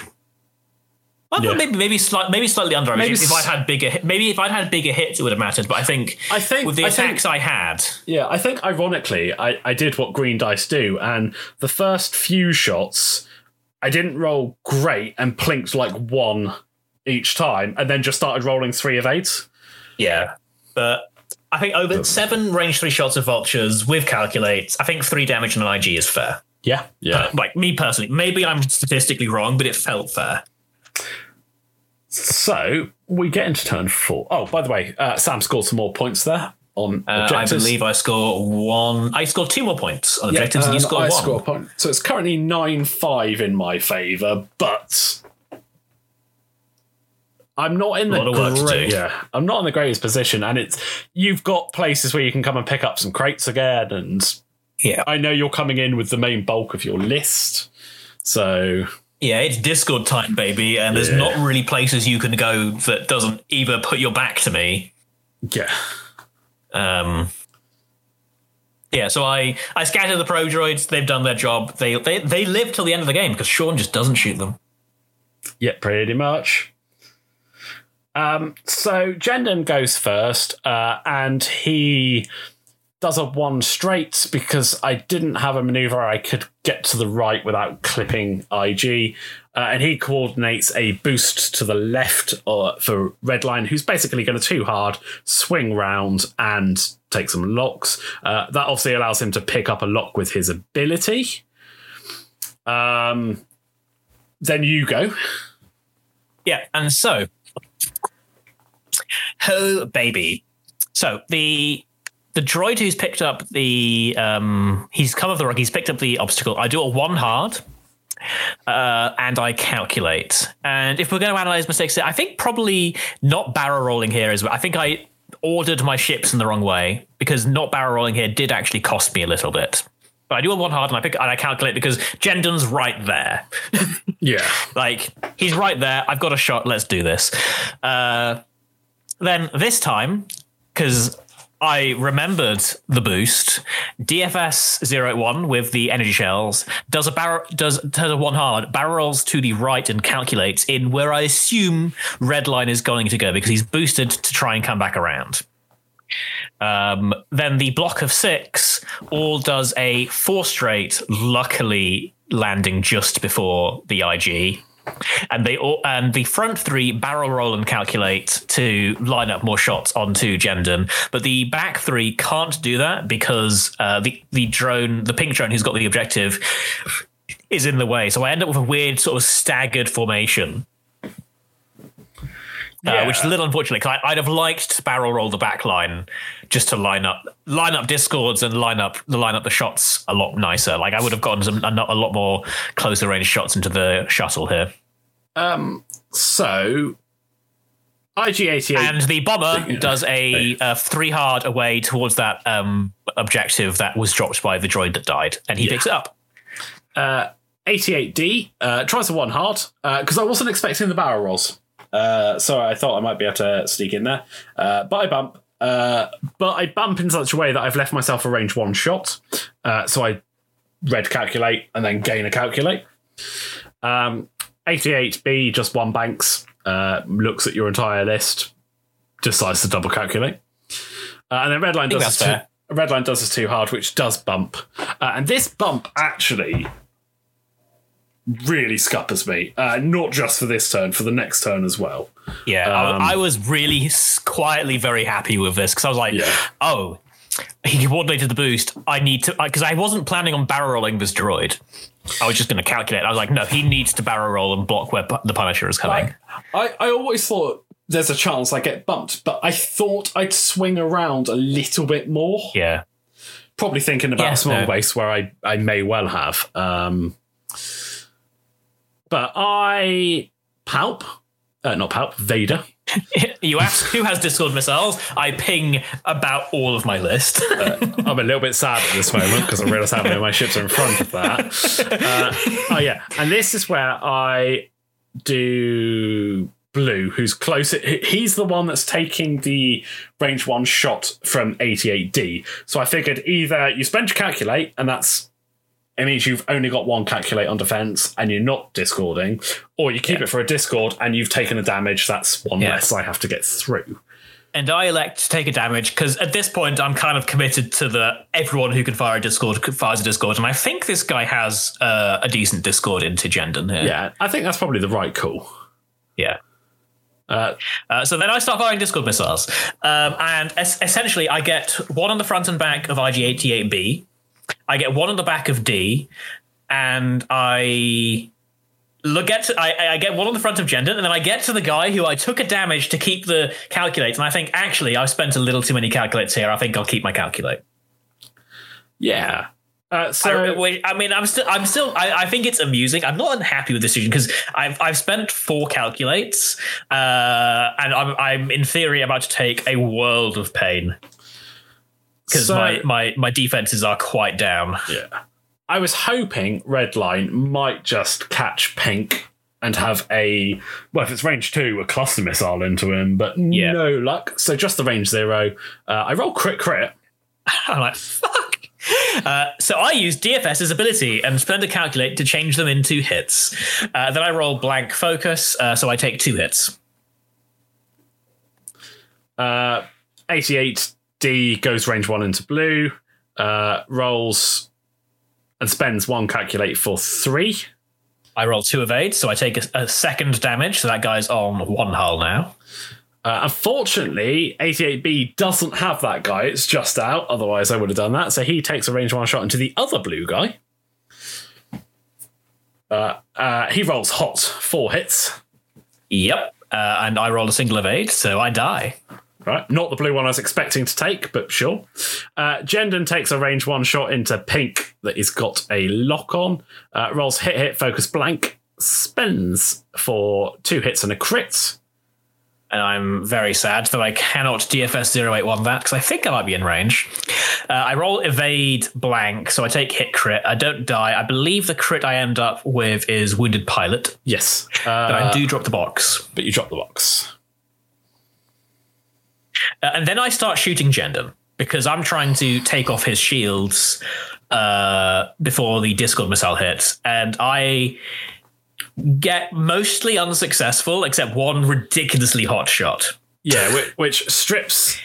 I Yeah. thought maybe maybe slight, maybe slightly under average. Maybe if s- I'd had bigger, maybe if I'd had bigger hits, it would have mattered. But I think I think- with the I think- attacks I had, yeah, I think ironically, I, I did what green dice do, and the first few shots, I didn't roll great and plinked like one each time, and then just started rolling three of eight. yeah. But I think over seven range three shots of vultures with calculates. I think three damage on an IG is fair. Yeah, yeah. Like me personally, maybe I'm statistically wrong, but it felt fair. So we get into turn four. Oh, by the way, uh, Sam scored some more points there on Uh, I believe I score one. I scored two more points on Yeah, objectives, and you and scored I one. score a point. So it's currently nine five in my favour, but I'm not in the lot of work to great- yeah. I'm not in the greatest position, and it's you've got places where you can come and pick up some crates again, and Yeah, I know you're coming in with the main bulk of your list. So yeah, it's Discord time, baby, and there's Yeah. not really places you can go that doesn't either put your back to me yeah, Um, yeah, so I I scatter the probe droids. They've done their job. They they they live till the end of the game because Sean just doesn't shoot them. yeah, pretty much. Um, so Jendon goes first, uh, and he does a one straight because I didn't have a maneuver I could get to the right without clipping IG, uh, and he coordinates a boost to the left uh, for Redline, who's basically going to too hard, swing round and take some locks. Uh, that obviously allows him to pick up a lock with his ability. Um, then you go. Yeah, and so, oh baby, so the the droid who's picked up the um he's come of the rock. He's picked up the obstacle. I do a one hard. Uh, and I calculate. And if we're going to analyze mistakes, I think probably not barrel rolling here is. I think I ordered my ships in the wrong way because not barrel rolling here did actually cost me a little bit. But I do a one hard and I pick and I calculate because Jendon's right there. Yeah. Like he's right there. I've got a shot. Let's do this. Uh, then this time, because I remembered the boost, DFS 081 with the energy shells does a barrel does a one hard barrels to the right and calculates in where I assume Redline is going to go because he's boosted to try and come back around. Um, then the block of six all does a four straight, luckily landing just before the IG. And they all and the front three barrel roll and calculate to line up more shots onto Jendon, but the back three can't do that because uh, the the drone, the pink drone who's got the objective, is in the way. So I end up with a weird sort of staggered formation uh, which is a little unfortunate. I'd have liked to barrel roll the back line just to line up line up discords and line up line up the shots a lot nicer. Like I would have gotten some a, a lot more closer range shots into the shuttle here. So, IG88. And the bomber does a, a three hard away towards that um, objective that was dropped by the droid that died, and he picks it up. 88D uh, tries a one hard because I wasn't expecting the barrel rolls. Uh, so I thought I might be able to sneak in there. Uh, but I bump. Uh, but I bump in such a way that I've left myself a range one shot. Uh, so I red calculate and then gain a calculate. Um, 88B, just one banks, uh, looks at your entire list, decides to double calculate. Uh, and then Redline does this too, fair. Redline does this too hard, which does bump. Uh, and this bump actually really scuppers me. Uh, not just for this turn, for the next turn as well. Yeah, Um, I, I was really quietly very happy with this because I was like, Yeah. oh, he coordinated the boost. I need to because I wasn't planning on barrel rolling this droid. I was just going to calculate. I was like, no, he needs to barrel roll and block where pu- the Punisher is coming. I, I always thought there's a chance I get bumped, but I thought I'd swing around a little bit more. yeah, Probably thinking about Yeah, small no. base where I, I may well have. Um, but I palp, uh, not palp, Vader. you ask who has Discord missiles. I ping about all of my list. I'm a little bit sad at this moment because I realise how many of my ships are in front of that. Uh, oh yeah, and this is where I do blue, who's close. He's the one that's taking the range one shot from 88D. So I figured either you spend your calculate, and that's it means you've only got one calculate on defense and you're not discording, or you keep it for a discord and you've taken the damage. That's one Yeah. less I have to get through. and I elect to take a damage because at this point I'm kind of committed to the everyone who can fire a Discord fires a Discord, and I think this guy has uh, a decent Discord into Jendon here. Yeah, I think that's probably the right call. yeah. Uh, Uh, so then I start firing Discord missiles, um, and es- essentially I get one on the front and back of IG88B, I get one on the back of D, and I look at I, I get one on the front of Jendon, and then I get to the guy who I took a damage to keep the calculate, and I think actually I've spent a little too many calculates here. I think I'll keep my calculate. yeah. Uh, I, so wait, I mean, I'm still, I'm still, I, I think it's amusing. I'm not unhappy with this decision because I've, I've spent four calculates, uh, and I'm, I'm in theory about to take a world of pain because So- my, my, my defenses are quite down. Yeah. I was hoping Redline might just catch Pink and have a well, if it's range two, a cluster missile into him, but Yeah. no luck. So just the range zero. Uh, I roll crit crit. I'm like, fuck. Uh, so I use DFS's ability and spend a calculate to change them into hits. Uh, then I roll blank focus, uh, so I take two hits. Uh, 88D goes range one into blue. Uh, rolls and spends one calculate for three. I roll two evade, so I take a, a second damage. So that guy's on one hull now. Uh, unfortunately, 88B doesn't have that guy. It's just out. Otherwise, I would have done that. So he takes a range one shot into the other blue guy. Uh, uh, he rolls hot, four hits. Yep. Uh, and I roll a single evade, so I die. Right, not the blue one I was expecting to take, but sure. Uh, Jendon takes a range one shot into pink that he's got a lock on. Uh, rolls hit, hit, focus blank. Spends for two hits and a crit. And I'm very sad that I cannot DFS 081 that because I think I might be in range. Uh, I roll evade blank, so I take hit crit. I don't die. I believe the crit I end up with is wounded pilot, Yes, but uh, I do drop the box. but you drop the box. Uh, and then I start shooting Jendon because I'm trying to take off his shields uh, before the Discord missile hits. And I get mostly unsuccessful, except one ridiculously hot shot. Yeah, which, which strips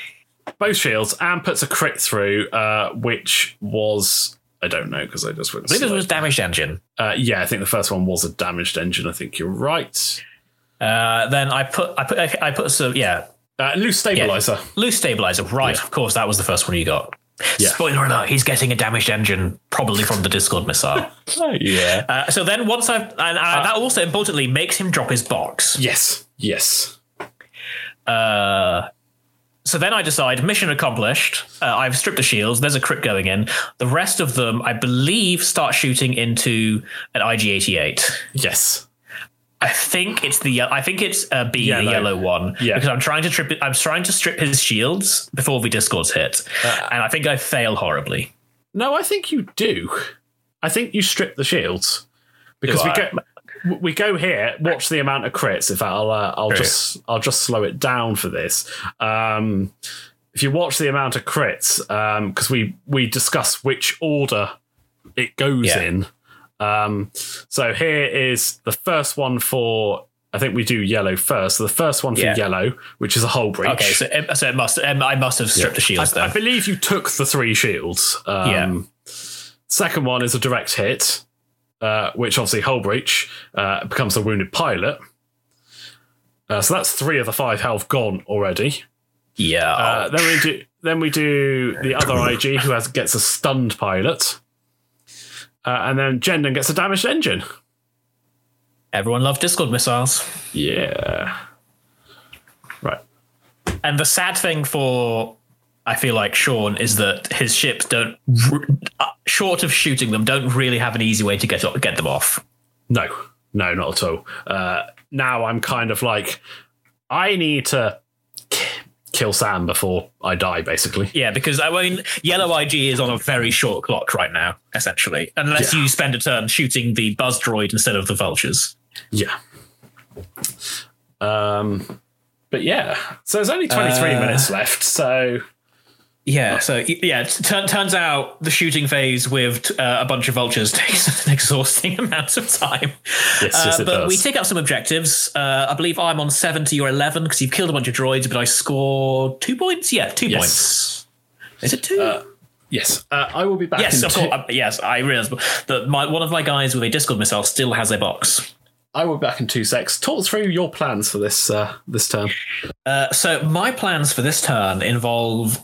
both shields and puts a crit through, uh, which was I don't know because I just went. I it slow. was damaged engine. Uh, yeah, I think the first one was a damaged engine. I think you're right. Uh, then I put I put I put some yeah Uh, loose stabilizer. loose stabilizer. Right, of course that was the first one you got. Yeah. Spoiler alert: He's getting a damaged engine, probably from the Discord missile. yeah. Uh, so then once I've and uh, that also importantly makes him drop his box. yes. Yes. Uh, so then I decide mission accomplished. Uh, I've stripped the shields. There's a crit going in. The rest of them, I believe, start shooting into an IG88. Yes. I think it's the I think it's uh, B, Yellow. the yellow one. Yeah. Because I'm trying to trip. I'm trying to strip his shields before the discords hit, Uh, and I think I fail horribly. No, I think you do. I think you strip the shields because Do we I? go we go here. Watch the amount of crits. If I'll uh, I'll just I'll just slow it down for this. Um, if you watch the amount of crits, because we we discuss which order it goes Yeah. in. Um, so here is the first one for. I think we do yellow first. So the first one for Yeah. yellow, which is a hull breach. Okay, so it, so it must um, I must have stripped the shields I, I believe you took the three shields. Um, Yeah. Second one is a direct hit, uh, which obviously hull breach uh, becomes a wounded pilot. Uh, so that's three of the five health gone already. Yeah. Uh, then we do then we do the other IG who has gets a stunned pilot, uh, and then Jendon gets a damaged engine. Everyone loved Discord missiles. Yeah. Right. And the sad thing for I feel like Sean is that his ships don't, uh, short of shooting them, don't really have an easy way to get get them off. No, no, not at all. Uh, now I'm kind of like, I need to kill Sam before I die, basically. Yeah, because I mean, Yellow IG is on a very short clock right now, essentially, unless Yeah. you spend a turn shooting the buzz droid instead of the vultures. Yeah. Um, but yeah, so there's only 23 Uh, minutes left. So Yeah, so yeah, it turn, turns out the shooting phase with uh, a bunch of vultures takes an exhausting amount of time. yes, yes, Uh, but does. we take up some objectives. Uh, I believe I'm on 70 or 11 because you've killed a bunch of droids, but I score two points. Yeah, two Yes. points. Is it two? yes, uh, I will be back. yes, in of two- course. uh, yes, I realize that my one of my guys with a Discord missile still has a box. I will be back in two secs. Talk through your plans for this uh, this term. Uh, so my plans for this turn involve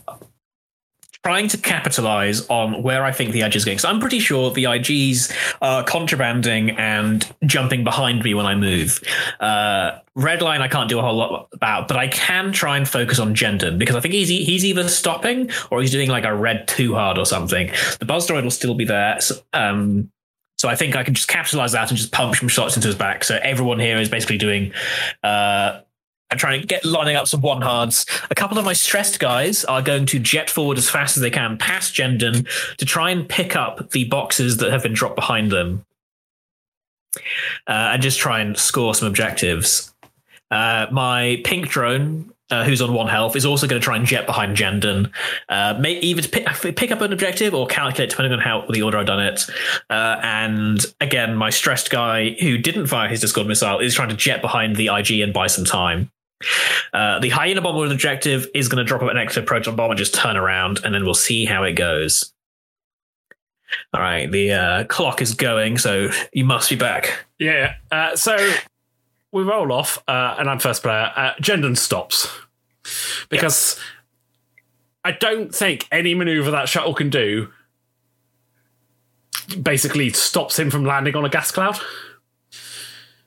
trying to capitalize on where I think the edge is going. So I'm pretty sure the IGs are contrabanding and jumping behind me when I move. Uh, Redline I can't do a whole lot about, but I can try and focus on Jendon because I think he's he's either stopping or he's doing like a red too hard or something. The buzz droid will still be there. So, um, so I think I can just capitalize that and just pump some shots into his back. So everyone here is basically doing uh, I'm trying to get lining up some one hards. A couple of my stressed guys are going to jet forward as fast as they can past Jendon to try and pick up the boxes that have been dropped behind them. Uh, and just try and score some objectives. Uh, my pink drone, uh, who's on one health, is also going to try and jet behind Jendon, uh, may either pick, pick up an objective or calculate, depending on how the order I've done it. Uh, and again, my stressed guy, who didn't fire his Discord missile, is trying to jet behind the IG and buy some time. Uh, the hyena bomb with objective is going to drop an extra proton bomb and just turn around, and then we'll see how it goes. All right, the uh, clock is going, so you must be back. Yeah. Uh, so we roll off, uh, and I'm first player. Uh, Jendon stops because I don't think any maneuver that shuttle can do basically stops him from landing on a gas cloud.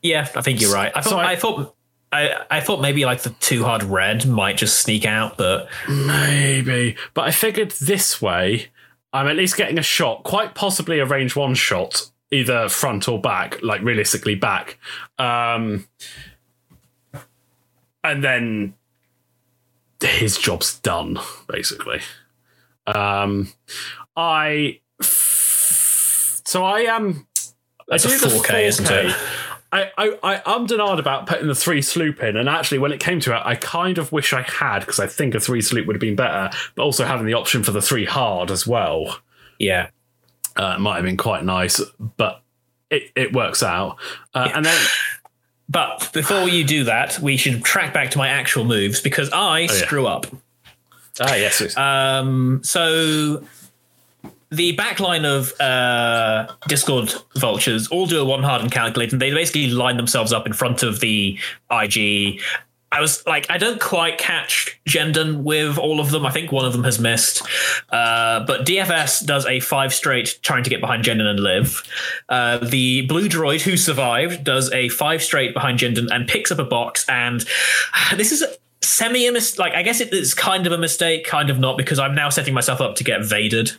Yeah, I think you're right. I thought, So I- I, thought, I, I thought maybe like the too hard red might just sneak out, but Maybe, but I figured this way, I'm at least getting a shot, quite possibly a range one shot, either front or back, like realistically back. Um, and then his job's done, basically. Um, I so I am. That's I a do the 4K, isn't it? I, I, I ummed and ahed about putting the three sloop in, and actually, when it came to it, I kind of wish I had because I think a three sloop would have been better, but also having the option for the three hard as well yeah. uh, might have been quite nice, but it, it works out. Uh, And then, But before you do that, we should track back to my actual moves because I yeah. screw up. ah, yes, yes. Um, so the backline of uh, Discord vultures all do a one hard and calculate, and they basically line themselves up in front of the IG. I was like, I don't quite catch Jendon with all of them. I think one of them has missed. Uh, but DFS does a five straight trying to get behind Jendon and live. Uh, the blue droid who survived does a five straight behind Jendon and picks up a box. And this is semi a mis- like I guess it is kind of a mistake, kind of not, because I'm now setting myself up to get vaded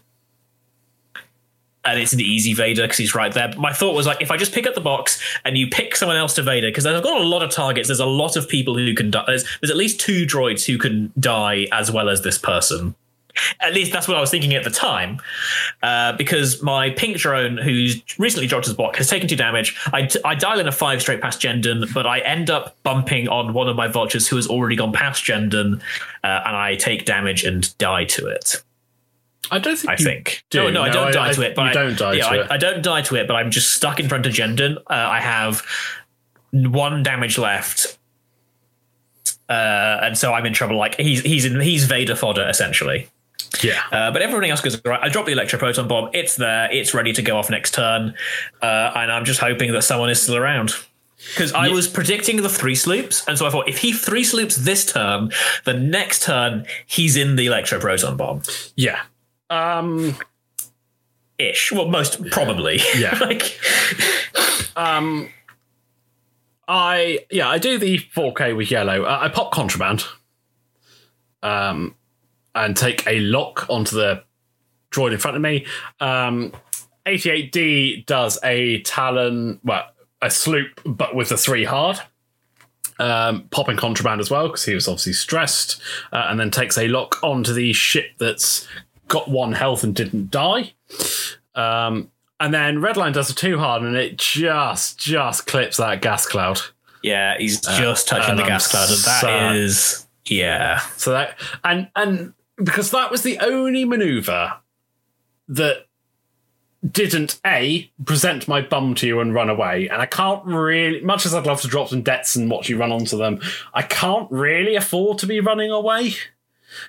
and it's an easy Vader because he's right there. But my thought was like, if I just pick up the box and you pick someone else to Vader, because I've got a lot of targets. There's a lot of people who can die. There's, there's at least two droids who can die as well as this person. At least that's what I was thinking at the time, uh, because my pink drone, who's recently dropped his block, has taken two damage. I, I dial in a five straight past Jendon, but I end up bumping on one of my vultures who has already gone past Jendon, uh, and I take damage and die to it. I don't think I you think. do. No, no, I don't I- die I- to it. But you I, don't die yeah, to I, it. I don't die to it, but I'm just stuck in front of Jendon. Uh, I have one damage left, uh, and so I'm in trouble. Like he's he's in he's Vader fodder essentially. Yeah. Uh, but everything else goes right. I drop the electroproton bomb. It's there. It's ready to go off next turn, uh, and I'm just hoping that someone is still around. Because I was predicting the three sloops, and so I thought if he three sloops this turn, the next turn he's in the electroproton bomb. Yeah. Um, Ish. Well, most probably. Yeah. like I yeah, I do the 4K with yellow. Uh, I pop contraband, um, and take a lock onto the droid in front of me. Um, 88D does a Talon, well, a sloop, but with the three hard. Um, popping contraband as well because he was obviously stressed, uh, and then takes a lock onto the ship that's got one health and didn't die. Um, and then Redline does a two hard, and it just just clips that gas cloud. Yeah, he's just touching the gas cloud, and that is yeah. So that and and because that was the only maneuver that didn't a present my bum to you and run away, and I can't really. Much as I'd love to drop some dets and watch you run onto them, I can't really afford to be running away.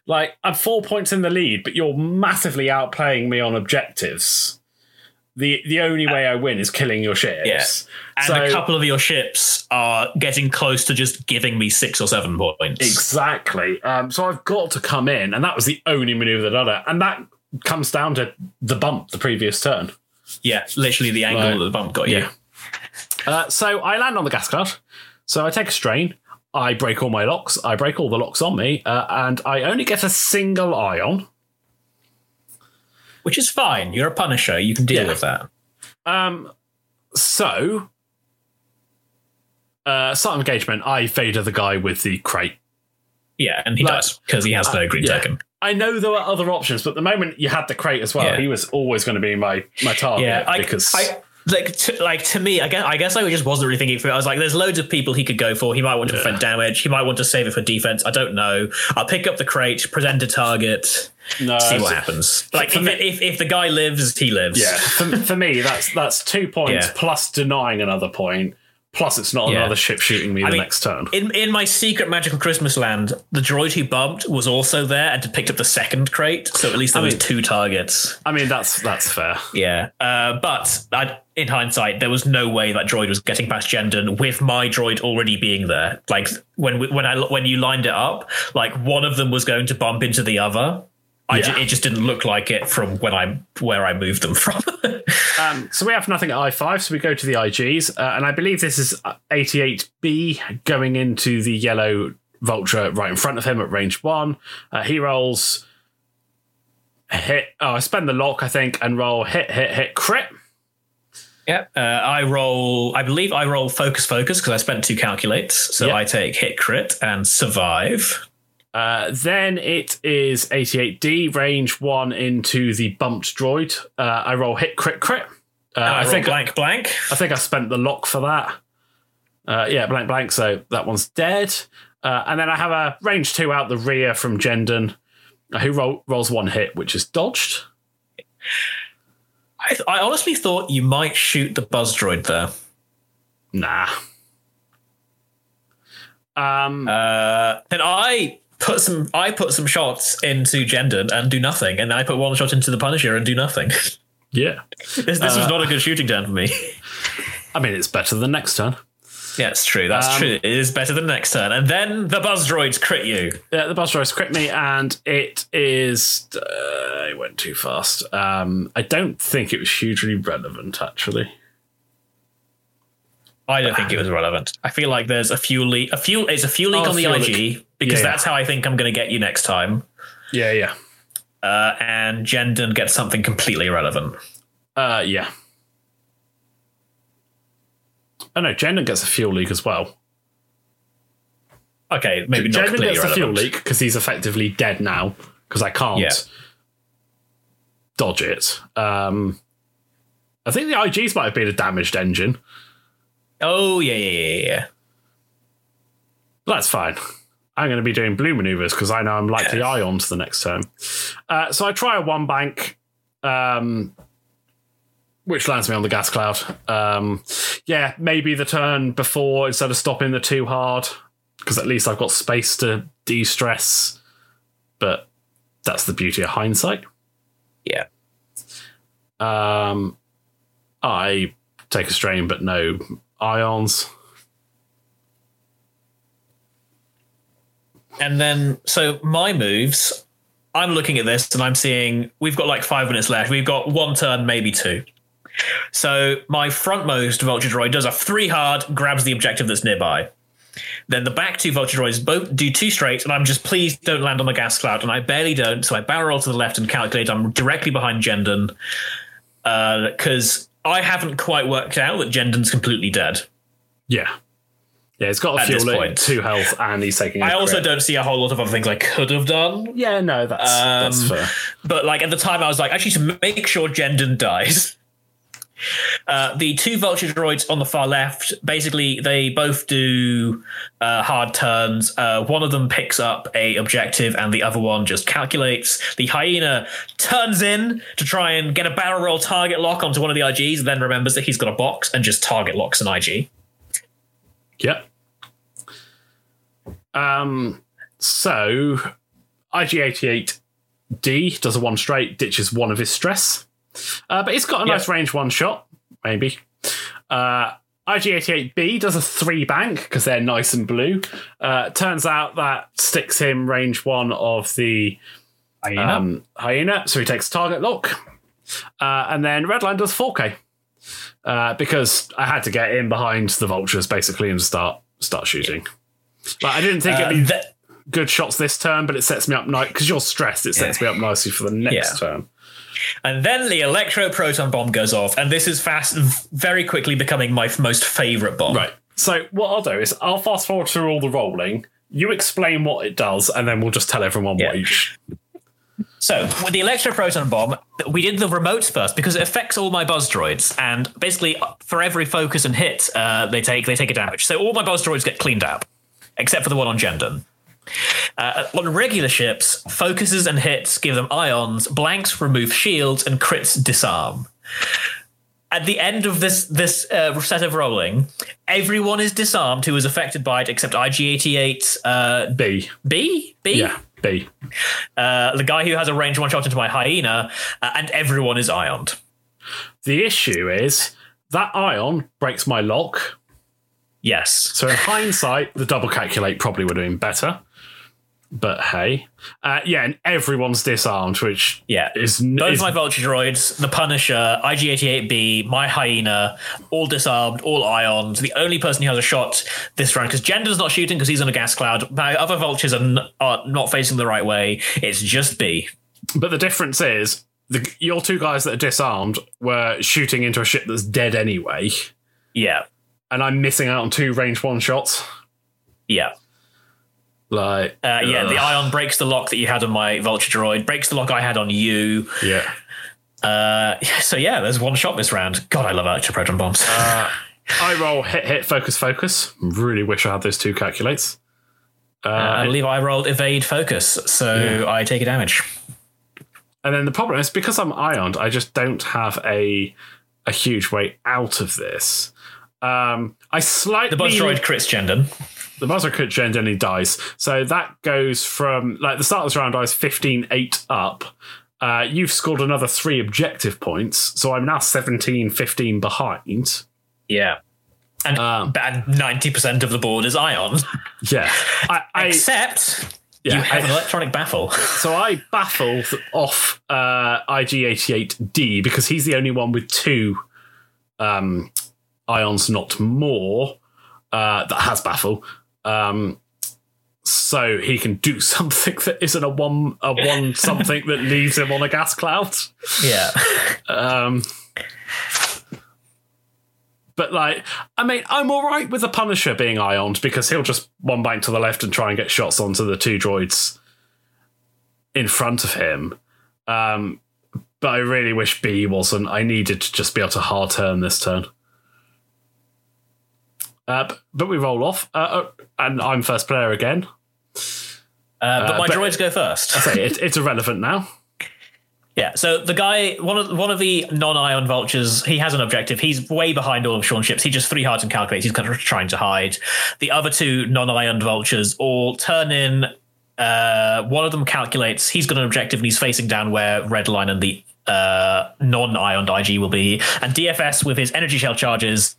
Like I'm four points in the lead, but you're massively outplaying me on objectives. The the only way I win is killing your ships. Yeah. And So- a couple of your ships are getting close to just giving me six or seven points. Exactly. Um, so I've got to come in, and that was the only maneuver that I did. And that comes down to the bump the previous turn. Yeah, literally the angle Right. that the bump got you. Yeah. Uh, so I land on the gas cloud. So I take a strain. I break all my locks. I break all the locks on me, uh, and I only get a single ion. Which is fine. You're a punisher. You can deal Yeah. with that. Um, so, uh, start engagement. I Vader the guy with the crate. Yeah, and he Like- does because he has no green yeah. token. I know there were other options, but the moment you had the crate as well, Yeah. he was always going to be my my target Yeah, I, because I like to, like to me, I guess I guess I just wasn't really thinking through. it. I was like, there's loads of people he could go for. He might want to prevent damage. He might want to save it for defense. I don't know. I'll pick up the crate, present a target, no, see what happens. Like if, me- if if the guy lives, he lives. Yeah, for, for me, that's that's two points Yeah. plus denying another point. Plus, it's not Yeah. another ship shooting me the mean, next turn. In in my secret magical Christmas land, the droid who bumped was also there and picked up the second crate. So at least there was mean- two targets. I mean, that's that's fair. Yeah, uh, but I, in hindsight, there was no way that droid was getting past Jendon with my droid already being there. Like when when I when you lined it up, like one of them was going to bump into the other. I ju- it just didn't look like it from when I where I moved them from. Um, so we have nothing at I five, so we go to the IGs, uh, and I believe this is eighty eight B going into the yellow vulture right in front of him at range one. Uh, he rolls hit. Oh, I spend the lock, I think, and roll hit hit hit crit. Yep. Uh, I roll. I believe I roll focus focus because I spent two calculates. So Yep. I take hit crit and survive. Uh, then it is 88D, range one into the bumped droid. Uh, I roll hit crit crit. Uh, I, I, think blank blank. I think I spent the lock for that. Uh, yeah, blank blank. So that one's dead. Uh, and then I have a range two out the rear from Jendon, who roll, rolls one hit, which is dodged. I, I honestly thought you might shoot the buzz droid there. Nah. Um, Uh, then I put some I put some shots into Jendon and do nothing, and then I put one shot into the Punisher and do nothing. yeah. this this was not a good shooting turn for me. I mean, it's better than next turn. Yeah, it's true. That's Um, true. It is better than next turn, and then the buzz droids crit you. Yeah, the buzz droids crit me, and it is. Uh, it went too fast. Um, I don't think it was hugely relevant, actually. I don't think it was relevant. I feel like there's a fuel leak. A fuel. It's a fuel leak Oh, on the IG leak. because Yeah, yeah. that's how I think I'm going to get you next time. Yeah, yeah. Uh, and Jendon gets something completely irrelevant. Uh, yeah. Oh no, Jendon gets a fuel leak as well. Okay, maybe not Jendon gets a fuel leak because he's effectively dead now because I can't Yeah. dodge it. Um, I think the IGs might have been a damaged engine. Oh yeah, yeah, yeah, yeah. That's fine. I'm going to be doing blue maneuvers because I know I'm likely Yeah. ions the next turn. Uh, so I try a one bank, um, which lands me on the gas cloud. Um, yeah, maybe the turn before instead of stopping the too hard, because at least I've got space to de stress. But that's the beauty of hindsight. Yeah. Um, I take a strain, but no ions. And then, so my moves, I'm looking at this and I'm seeing we've got like five minutes left. We've got one turn, maybe two so my frontmost vulture droid does a three hard, grabs the objective that's nearby. Then the back two vulture droids both do two straight, and I'm just please don't land on the gas cloud, and I barely don't. So I barrel roll to the left and calculate. I'm directly behind Jendon because I haven't quite worked out that Jendon's completely dead. Yeah. Yeah, it's got a fuel in, point. two health, and he's taking. I also crit. don't see a whole lot of other things I could have done. Yeah, no, that's that's Um, fair. But like at the time, I was like, actually, to make sure Jendon dies. Uh, the two vulture droids on the far left, basically, they both do uh, hard turns. Uh, one of them picks up a objective, and the other one just calculates. The hyena turns in to try and get a barrel roll target lock onto one of the IGs, and then remembers that he's got a box and just target locks an IG. Yep. Um. So, IG88D does a one straight, ditches one of his stress, uh, but it's got a nice Yep. range one shot, maybe. Uh, IG88B does a three bank because they're nice and blue. Uh, turns out that sticks him range one of the Hyena. um, hyena, so he takes target lock. Uh, and then Redline does 4K uh, because I had to get in behind the vultures basically and start start shooting. But I didn't think it'd be th- good shots this turn, but it sets me up nice because you're stressed. It sets me up nicely for the next Yeah. turn. And then the electro proton bomb goes off, and this is fast, very quickly becoming my most favorite bomb. Right. So what I'll do is I'll fast forward through all the rolling. You explain what it does, and then we'll just tell everyone Yeah. what each. So with the electro proton bomb, we did the remotes first because it affects all my buzz droids, and basically for every focus and hit, uh, they take they take a damage. So all my buzz droids get cleaned up, except for the one on Jendon. Uh, on regular ships, focuses and hits give them ions, blanks remove shields, and crits disarm. At the end of this this uh, set of rolling, everyone is disarmed who is affected by it, except IG88 uh, B. B B Yeah. B. uh, the guy who has a range one shot into my hyena, uh, and everyone is ioned. The issue is that ion breaks my lock. Yes. So in hindsight, the double calculate probably would have been better. But hey, uh, yeah, and everyone's disarmed, which Yeah. is, Both is my vulture droids, the Punisher, IG88B, my hyena, all disarmed, all ioned. The only person who has a shot this round, because Jendon's not shooting because he's on a gas cloud. My other vultures are, n- are not facing the right way. It's just B. But the difference is the your two guys that are disarmed were shooting into a ship that's dead anyway, Yeah. and I'm missing out on two range one shots. Yeah. Like, Uh, yeah, the ion breaks the lock that you had on my vulture droid, breaks the lock I had on you. yeah. Uh, so yeah, there's one shot this round. God, I love electro proton bombs. I roll hit, hit, focus, focus. Really wish I had those two calculates. Uh, I believe I rolled evade focus, so I take a damage. And then the problem is because I'm ioned, I just don't have a a huge way out of this. Um, I slightly The buzz droid crits Jendon. The buzzer crit gen and he dies. So that goes from like the start of this round I was 15 8 up. Uh, you've scored another three objective points, so I'm now 17 15 behind. Yeah. And Um, ninety percent of the board is ion, Yeah. I, I except yeah, you have I- an electronic baffle. So I baffle off uh, IG88D because he's the only one with two um, ions, not more, uh, that has baffle. Um, so he can do something that isn't a one a one something that leaves him on a gas cloud. yeah. Um, but like, I mean, I'm all right with the Punisher being ioned because he'll just one bank to the left and try and get shots onto the two droids in front of him. Um, but I really wish B wasn't. I needed to just be able to hard turn this turn. Uh, but, we roll off, uh, uh, and I'm first player again. Uh, but my but- droids go first. So it, it's irrelevant now. Yeah, so the guy, one of one of the non-ion vultures, he has an objective. He's way behind all of Sean's ships. He just three hearts and calculates. He's kind of trying to hide. The other two non-ion vultures all turn in. Uh, one of them calculates. He's got an objective and he's facing down where Redline and the uh, non-ion IG will be. And DFS with his energy shell charges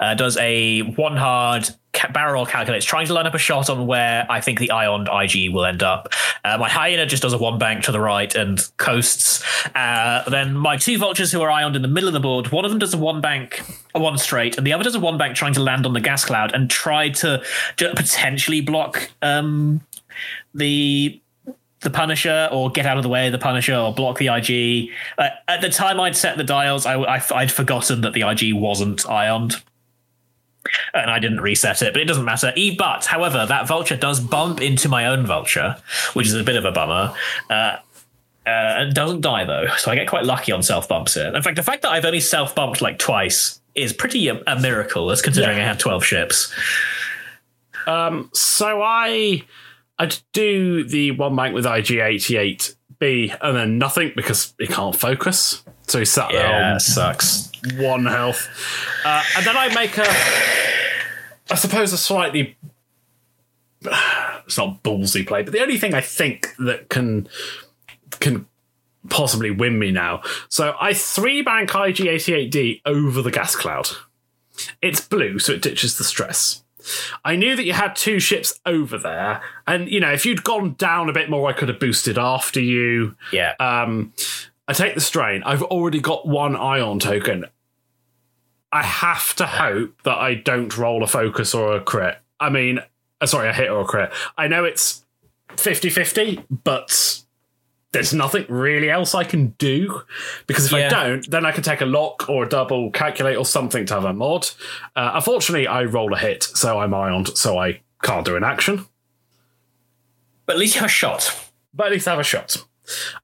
Uh, does a one hard ca- barrel calculates, trying to line up a shot on where I think the Ioned IG will end up. Uh, my hyena just does a one bank to the right and coasts. Uh, then my two vultures who are Ioned in the middle of the board, one of them does a one bank, a one straight, and the other does a one bank trying to land on the gas cloud and try to potentially block um, the the Punisher or get out of the way of the Punisher or block the IG. Uh, at the time I'd set the dials, I, I, would forgotten that the IG wasn't ioned. And I didn't reset it, but it doesn't matter. E but, however, that vulture does bump into my own vulture, which is a bit of a bummer. Uh, uh, it doesn't die though, so I get quite lucky on self bumps here. In fact, the fact that I've only self bumped like twice is pretty a, a miracle, as considering Yeah. I have twelve ships. Um, So I I'd do the one bank with IG88B and then nothing because he can't focus. So he sat there on sucks. one health. Uh, and then I make a, I suppose, a slightly, it's not ballsy play, but the only thing I think that can can possibly win me now. So I three bank IG88D over the gas cloud. It's blue, so it ditches the stress. I knew that you had two ships over there, and you know if you'd gone down a bit more, I could have boosted after you. Yeah. Um, I take the strain. I've already got one ion token. I have to hope that I don't roll a focus or a crit. I mean, uh, sorry, a hit or a crit. I know it's 50 50, but there's nothing really else I can do because if I don't, then I can take a lock or a double, calculate or something to have a mod. Uh, unfortunately, I roll a hit, so I'm ioned, so I can't do an action but at least you have a shot. but at least I have a shot.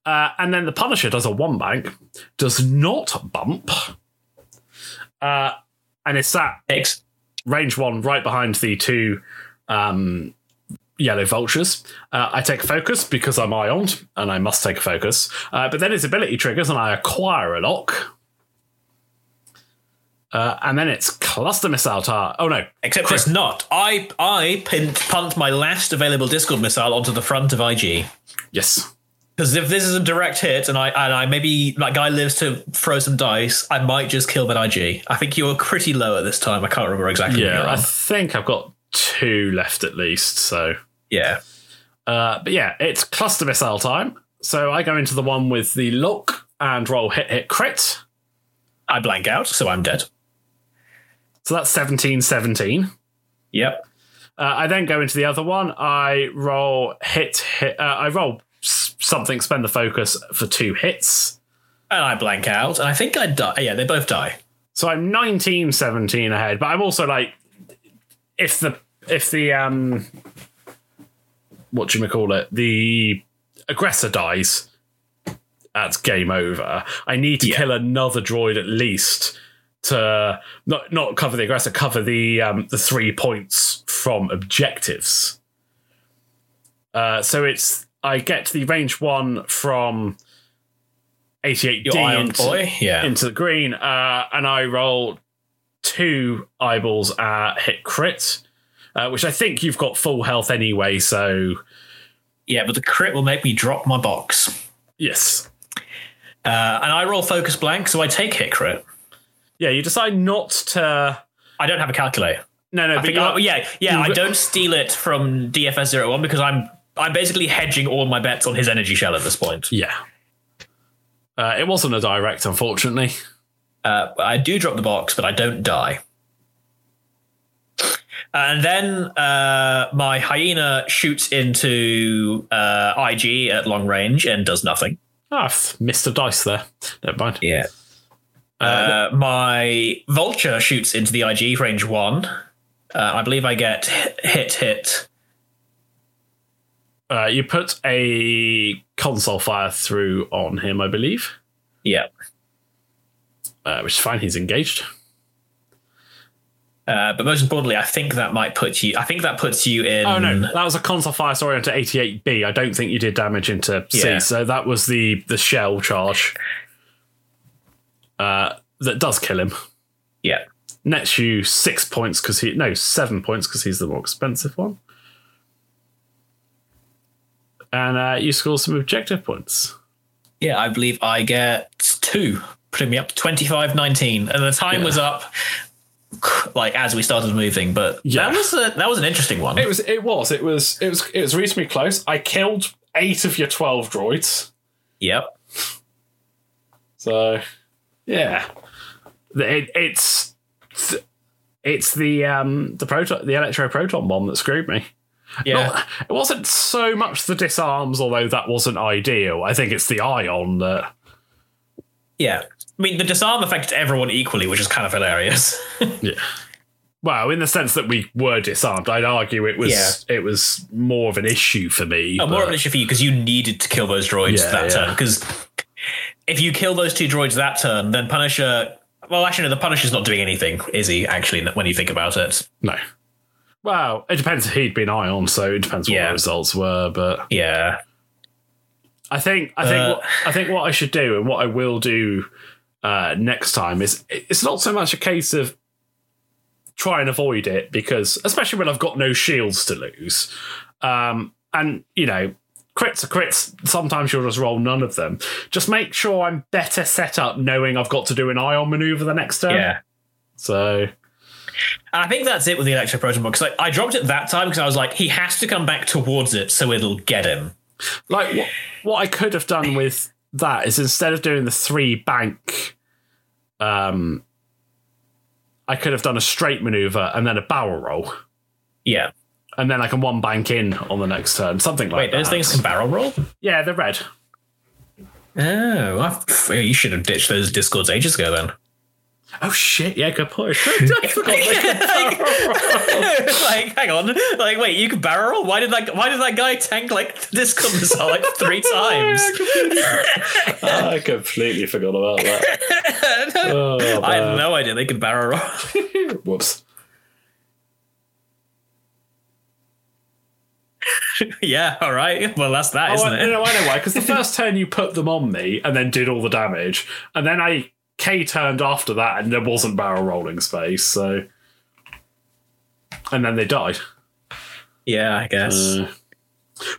Uh, and then the Punisher does a one bank, does not bump, uh, and it's that X. range one right behind the two um, yellow vultures. Uh, I take focus because I'm ioned and I must take focus. Uh, but then its ability triggers and I acquire a lock. Uh, and then it's cluster missile tar. Oh no, Except it's not. I I pinned, punt my last available Discord missile onto the front of IG. yes, Because if this is a direct hit and I and I maybe that guy lives to throw some dice, I might just kill that IG. I think you're pretty low at this time. I can't remember exactly. yeah. I think I've got two left at least. So yeah. Uh, but yeah, it's cluster missile time. So I go into the one with the lock and roll hit hit crit. I blank out, so I'm dead. So that's 17 17. Yep. Uh, I then go into the other one. I roll hit hit. Uh, I roll something, spend the focus for two hits. And I blank out, and I think I die. Yeah, they both die. So I'm 19 17 ahead. But I'm also like, if the if the um, what do you call it? The aggressor dies. That's game over. I need to Yeah. kill another droid at least to not not cover the aggressor, cover the um, the three points from objectives. Uh, so it's I get the range one from 88D into. Yeah. into the green, uh, and I roll two eyeballs at hit crit, uh, which I think you've got full health anyway. So yeah, but the crit will make me drop my box. yes, Uh, and I roll focus blank, so I take hit crit. yeah, you decide not to. I don't have a calculator. No, no, I but yeah, yeah. I don't steal it from DFS 01 because I'm I'm basically hedging all my bets on his energy shell at this point. yeah. Uh, it wasn't a direct, unfortunately. Uh, I do drop the box, but I don't die. And then uh, my hyena shoots into uh, IG at long range and does nothing. Ah, I've missed a dice there. Never mind. Yeah. Uh, my vulture shoots into the IG range one. Uh, I believe I get hit, hit, hit. Uh, you put a console fire through on him, I believe, Yeah. uh, which is fine. He's engaged. Uh, but most importantly, I think that might put you. I think that puts you in. Oh no, that was a console fire. Sorry, onto 88B. I don't think you did damage into C. Yeah. So that was the the shell charge. Uh, that does kill him. Yeah. Nets you six points because he no seven points because he's the more expensive one. And uh, you score some objective points. Yeah, I believe I get two, putting me up to 25 19. And the time was up like as we started moving, but Yeah. that was a, that was an interesting one. It was. It was. It was. It was. It was reasonably close. I killed eight of your twelve droids. Yep. So, yeah, it, it's it's the um the proton the electro proton bomb that screwed me. Yeah. Not- it wasn't so much the disarms, although that wasn't ideal. I think it's the ion that. Yeah. I mean, the disarm affected everyone equally, which is kind of hilarious. Yeah. Well, in the sense that we were disarmed, I'd argue it was it was more of an issue for me. Oh, more of an issue for you because you needed to kill those droids Yeah, that yeah. turn. Because if you kill those two droids that turn, then Punisher. Well, actually, no, the Punisher's not doing anything, is he? Actually, when you think about it, no. Well, it depends if he'd been ion, so it depends what Yeah. the results were. But yeah, I think I think Uh, what, I think what I should do and what I will do uh, next time is it's not so much a case of try and avoid it because especially when I've got no shields to lose, um, and you know crits are crits. Sometimes you'll just roll none of them. Just make sure I'm better set up, knowing I've got to do an ion maneuver the next turn. yeah. So And I think that's it with the Electro Proton Bomb because I, I dropped it that time because I was like, he has to come back towards it so it'll get him. like what what I could have done with that is instead of doing the three bank um I could have done a straight maneuver and then a barrel roll. Yeah. And then I can one bank in on the next turn. Something like Wait, that. Wait, those things can barrel roll? Yeah, they're red. Oh, I, you should have ditched those discords ages ago then. Oh shit, yeah, good point. I forgot could barrel like, hang on, like, wait, you can barrel roll? Why did that? Why did that guy tank like this discord missile like three times? I completely forgot about that. Oh, I had no idea they could barrel roll. Whoops. yeah, all right. Well, that's that, Oh, isn't I, it? no, I know why. Because the first turn you put them on me and then did all the damage, and then I K turned after that, and there wasn't barrel rolling space. So, and then they died. Yeah, I guess. Uh,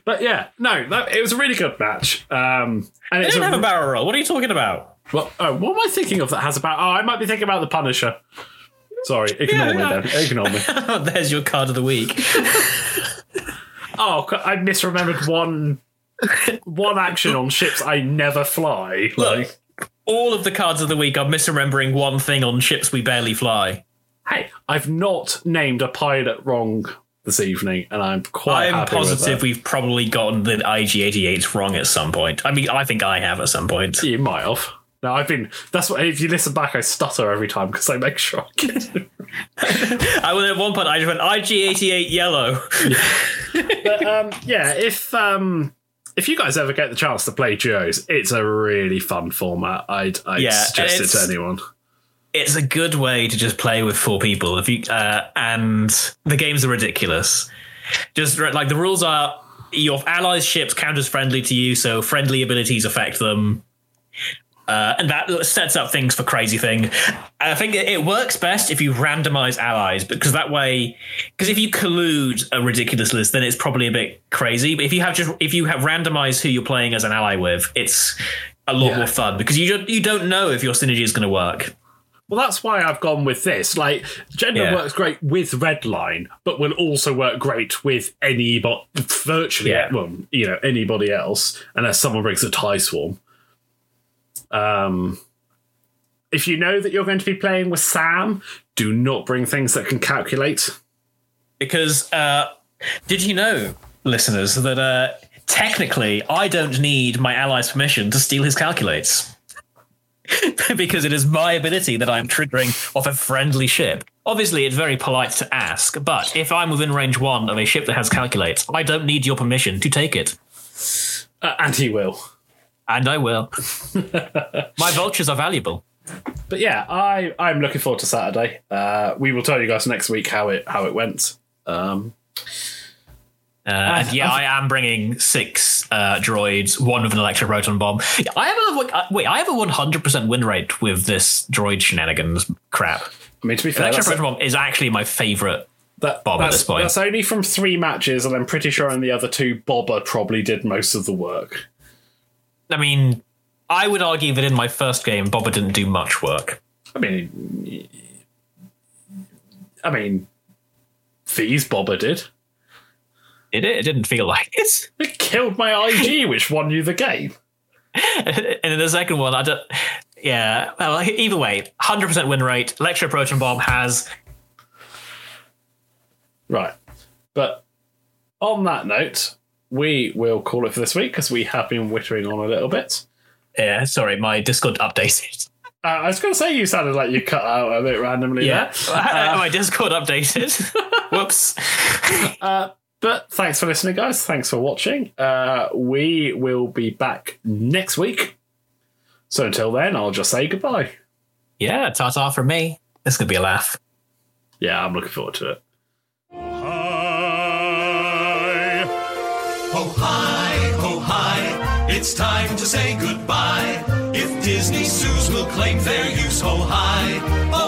but yeah, no, that, it was a really good match. Um, and they it's didn't a, have a barrel roll. What are you talking about? well, oh, what am I thinking of that has about? Oh, I might be thinking about the Punisher. Sorry, ignore me Yeah. then. Ignore me. There's your card of the week. Oh, I misremembered one one action on ships I never fly. Like, All of the cards of the week are misremembering one thing on ships we barely fly. hey, I've not named a pilot wrong this evening, and I'm quite I'm positive we've probably gotten the IG88s wrong at some point. I mean, I think I have at some point. You might have. No, I've been. That's what. If you listen back, I stutter every time because I make sure I get it. I was at one point I just went IG88 yellow. But um, yeah, if um, if you guys ever get the chance to play duos, it's a really fun format. I'd, I'd Yeah, suggest it to anyone. it's a good way to just play with four people. If you uh, and the games are ridiculous. Just like the rules are, your allies' ships count as friendly to you, so friendly abilities affect them. Uh, and that sets up things for crazy thing. I think it, works best if you randomize allies because that way, because if you collude a ridiculous list, then it's probably a bit crazy. But if you have just if you have randomized who you're playing as an ally with, it's a lot Yeah. more fun because you don't, you don't know if your synergy is going to work. Well, that's why I've gone with this. Like, Jendon Yeah. works great with Redline, but will also work great with anybody, virtually, Yeah. well, you know, anybody else, unless someone brings a tie swarm. Um, if you know that you're going to be playing with Sam, do not bring things that can calculate. because uh, did you know, listeners, that uh, technically I don't need my ally's permission to steal his calculates. because it is my ability that I'm triggering off a friendly ship. Obviously, it's very polite to ask, but if I'm within range one of a ship that has calculates, I don't need your permission to take it. Uh, and he will. And I will. my vultures are valuable. But yeah, I I'm looking forward to Saturday. Uh, we will tell you guys next week how it how it went. Um, Uh, and yeah, I am bringing six uh, droids, one with an electro proton bomb. I have a uh, wait. I have a one hundred percent win rate with this droid shenanigans crap. I mean, to be fair, Electro that's, proton bomb is actually my favorite. that, bomb at this point. that's only from three matches, and I'm pretty sure in the other two, Boba probably did most of the work. I mean, I would argue that in my first game, Boba didn't do much work. I mean, I mean, these Boba did. It? It didn't feel like it. It killed my IG, which won you the game. and in the second one, I don't. Yeah. Well, either way, hundred percent win rate. Electro proton bomb has. Right. But on that note, we will call it for this week because we have been wittering on a little bit. Yeah. Sorry, my Discord updated. Uh, I was going to say you sounded like you cut out a bit randomly Yeah. there. my Discord updated. Whoops. But thanks for listening, guys. Thanks for watching. Uh, we will be back next week. So until then, I'll just say goodbye. Yeah. Ta ta from me. This could be a laugh. Yeah, I'm looking forward to it. Oh, hi, oh, hi. It's time to say goodbye. If Disney zoos will claim fair use, oh, hi.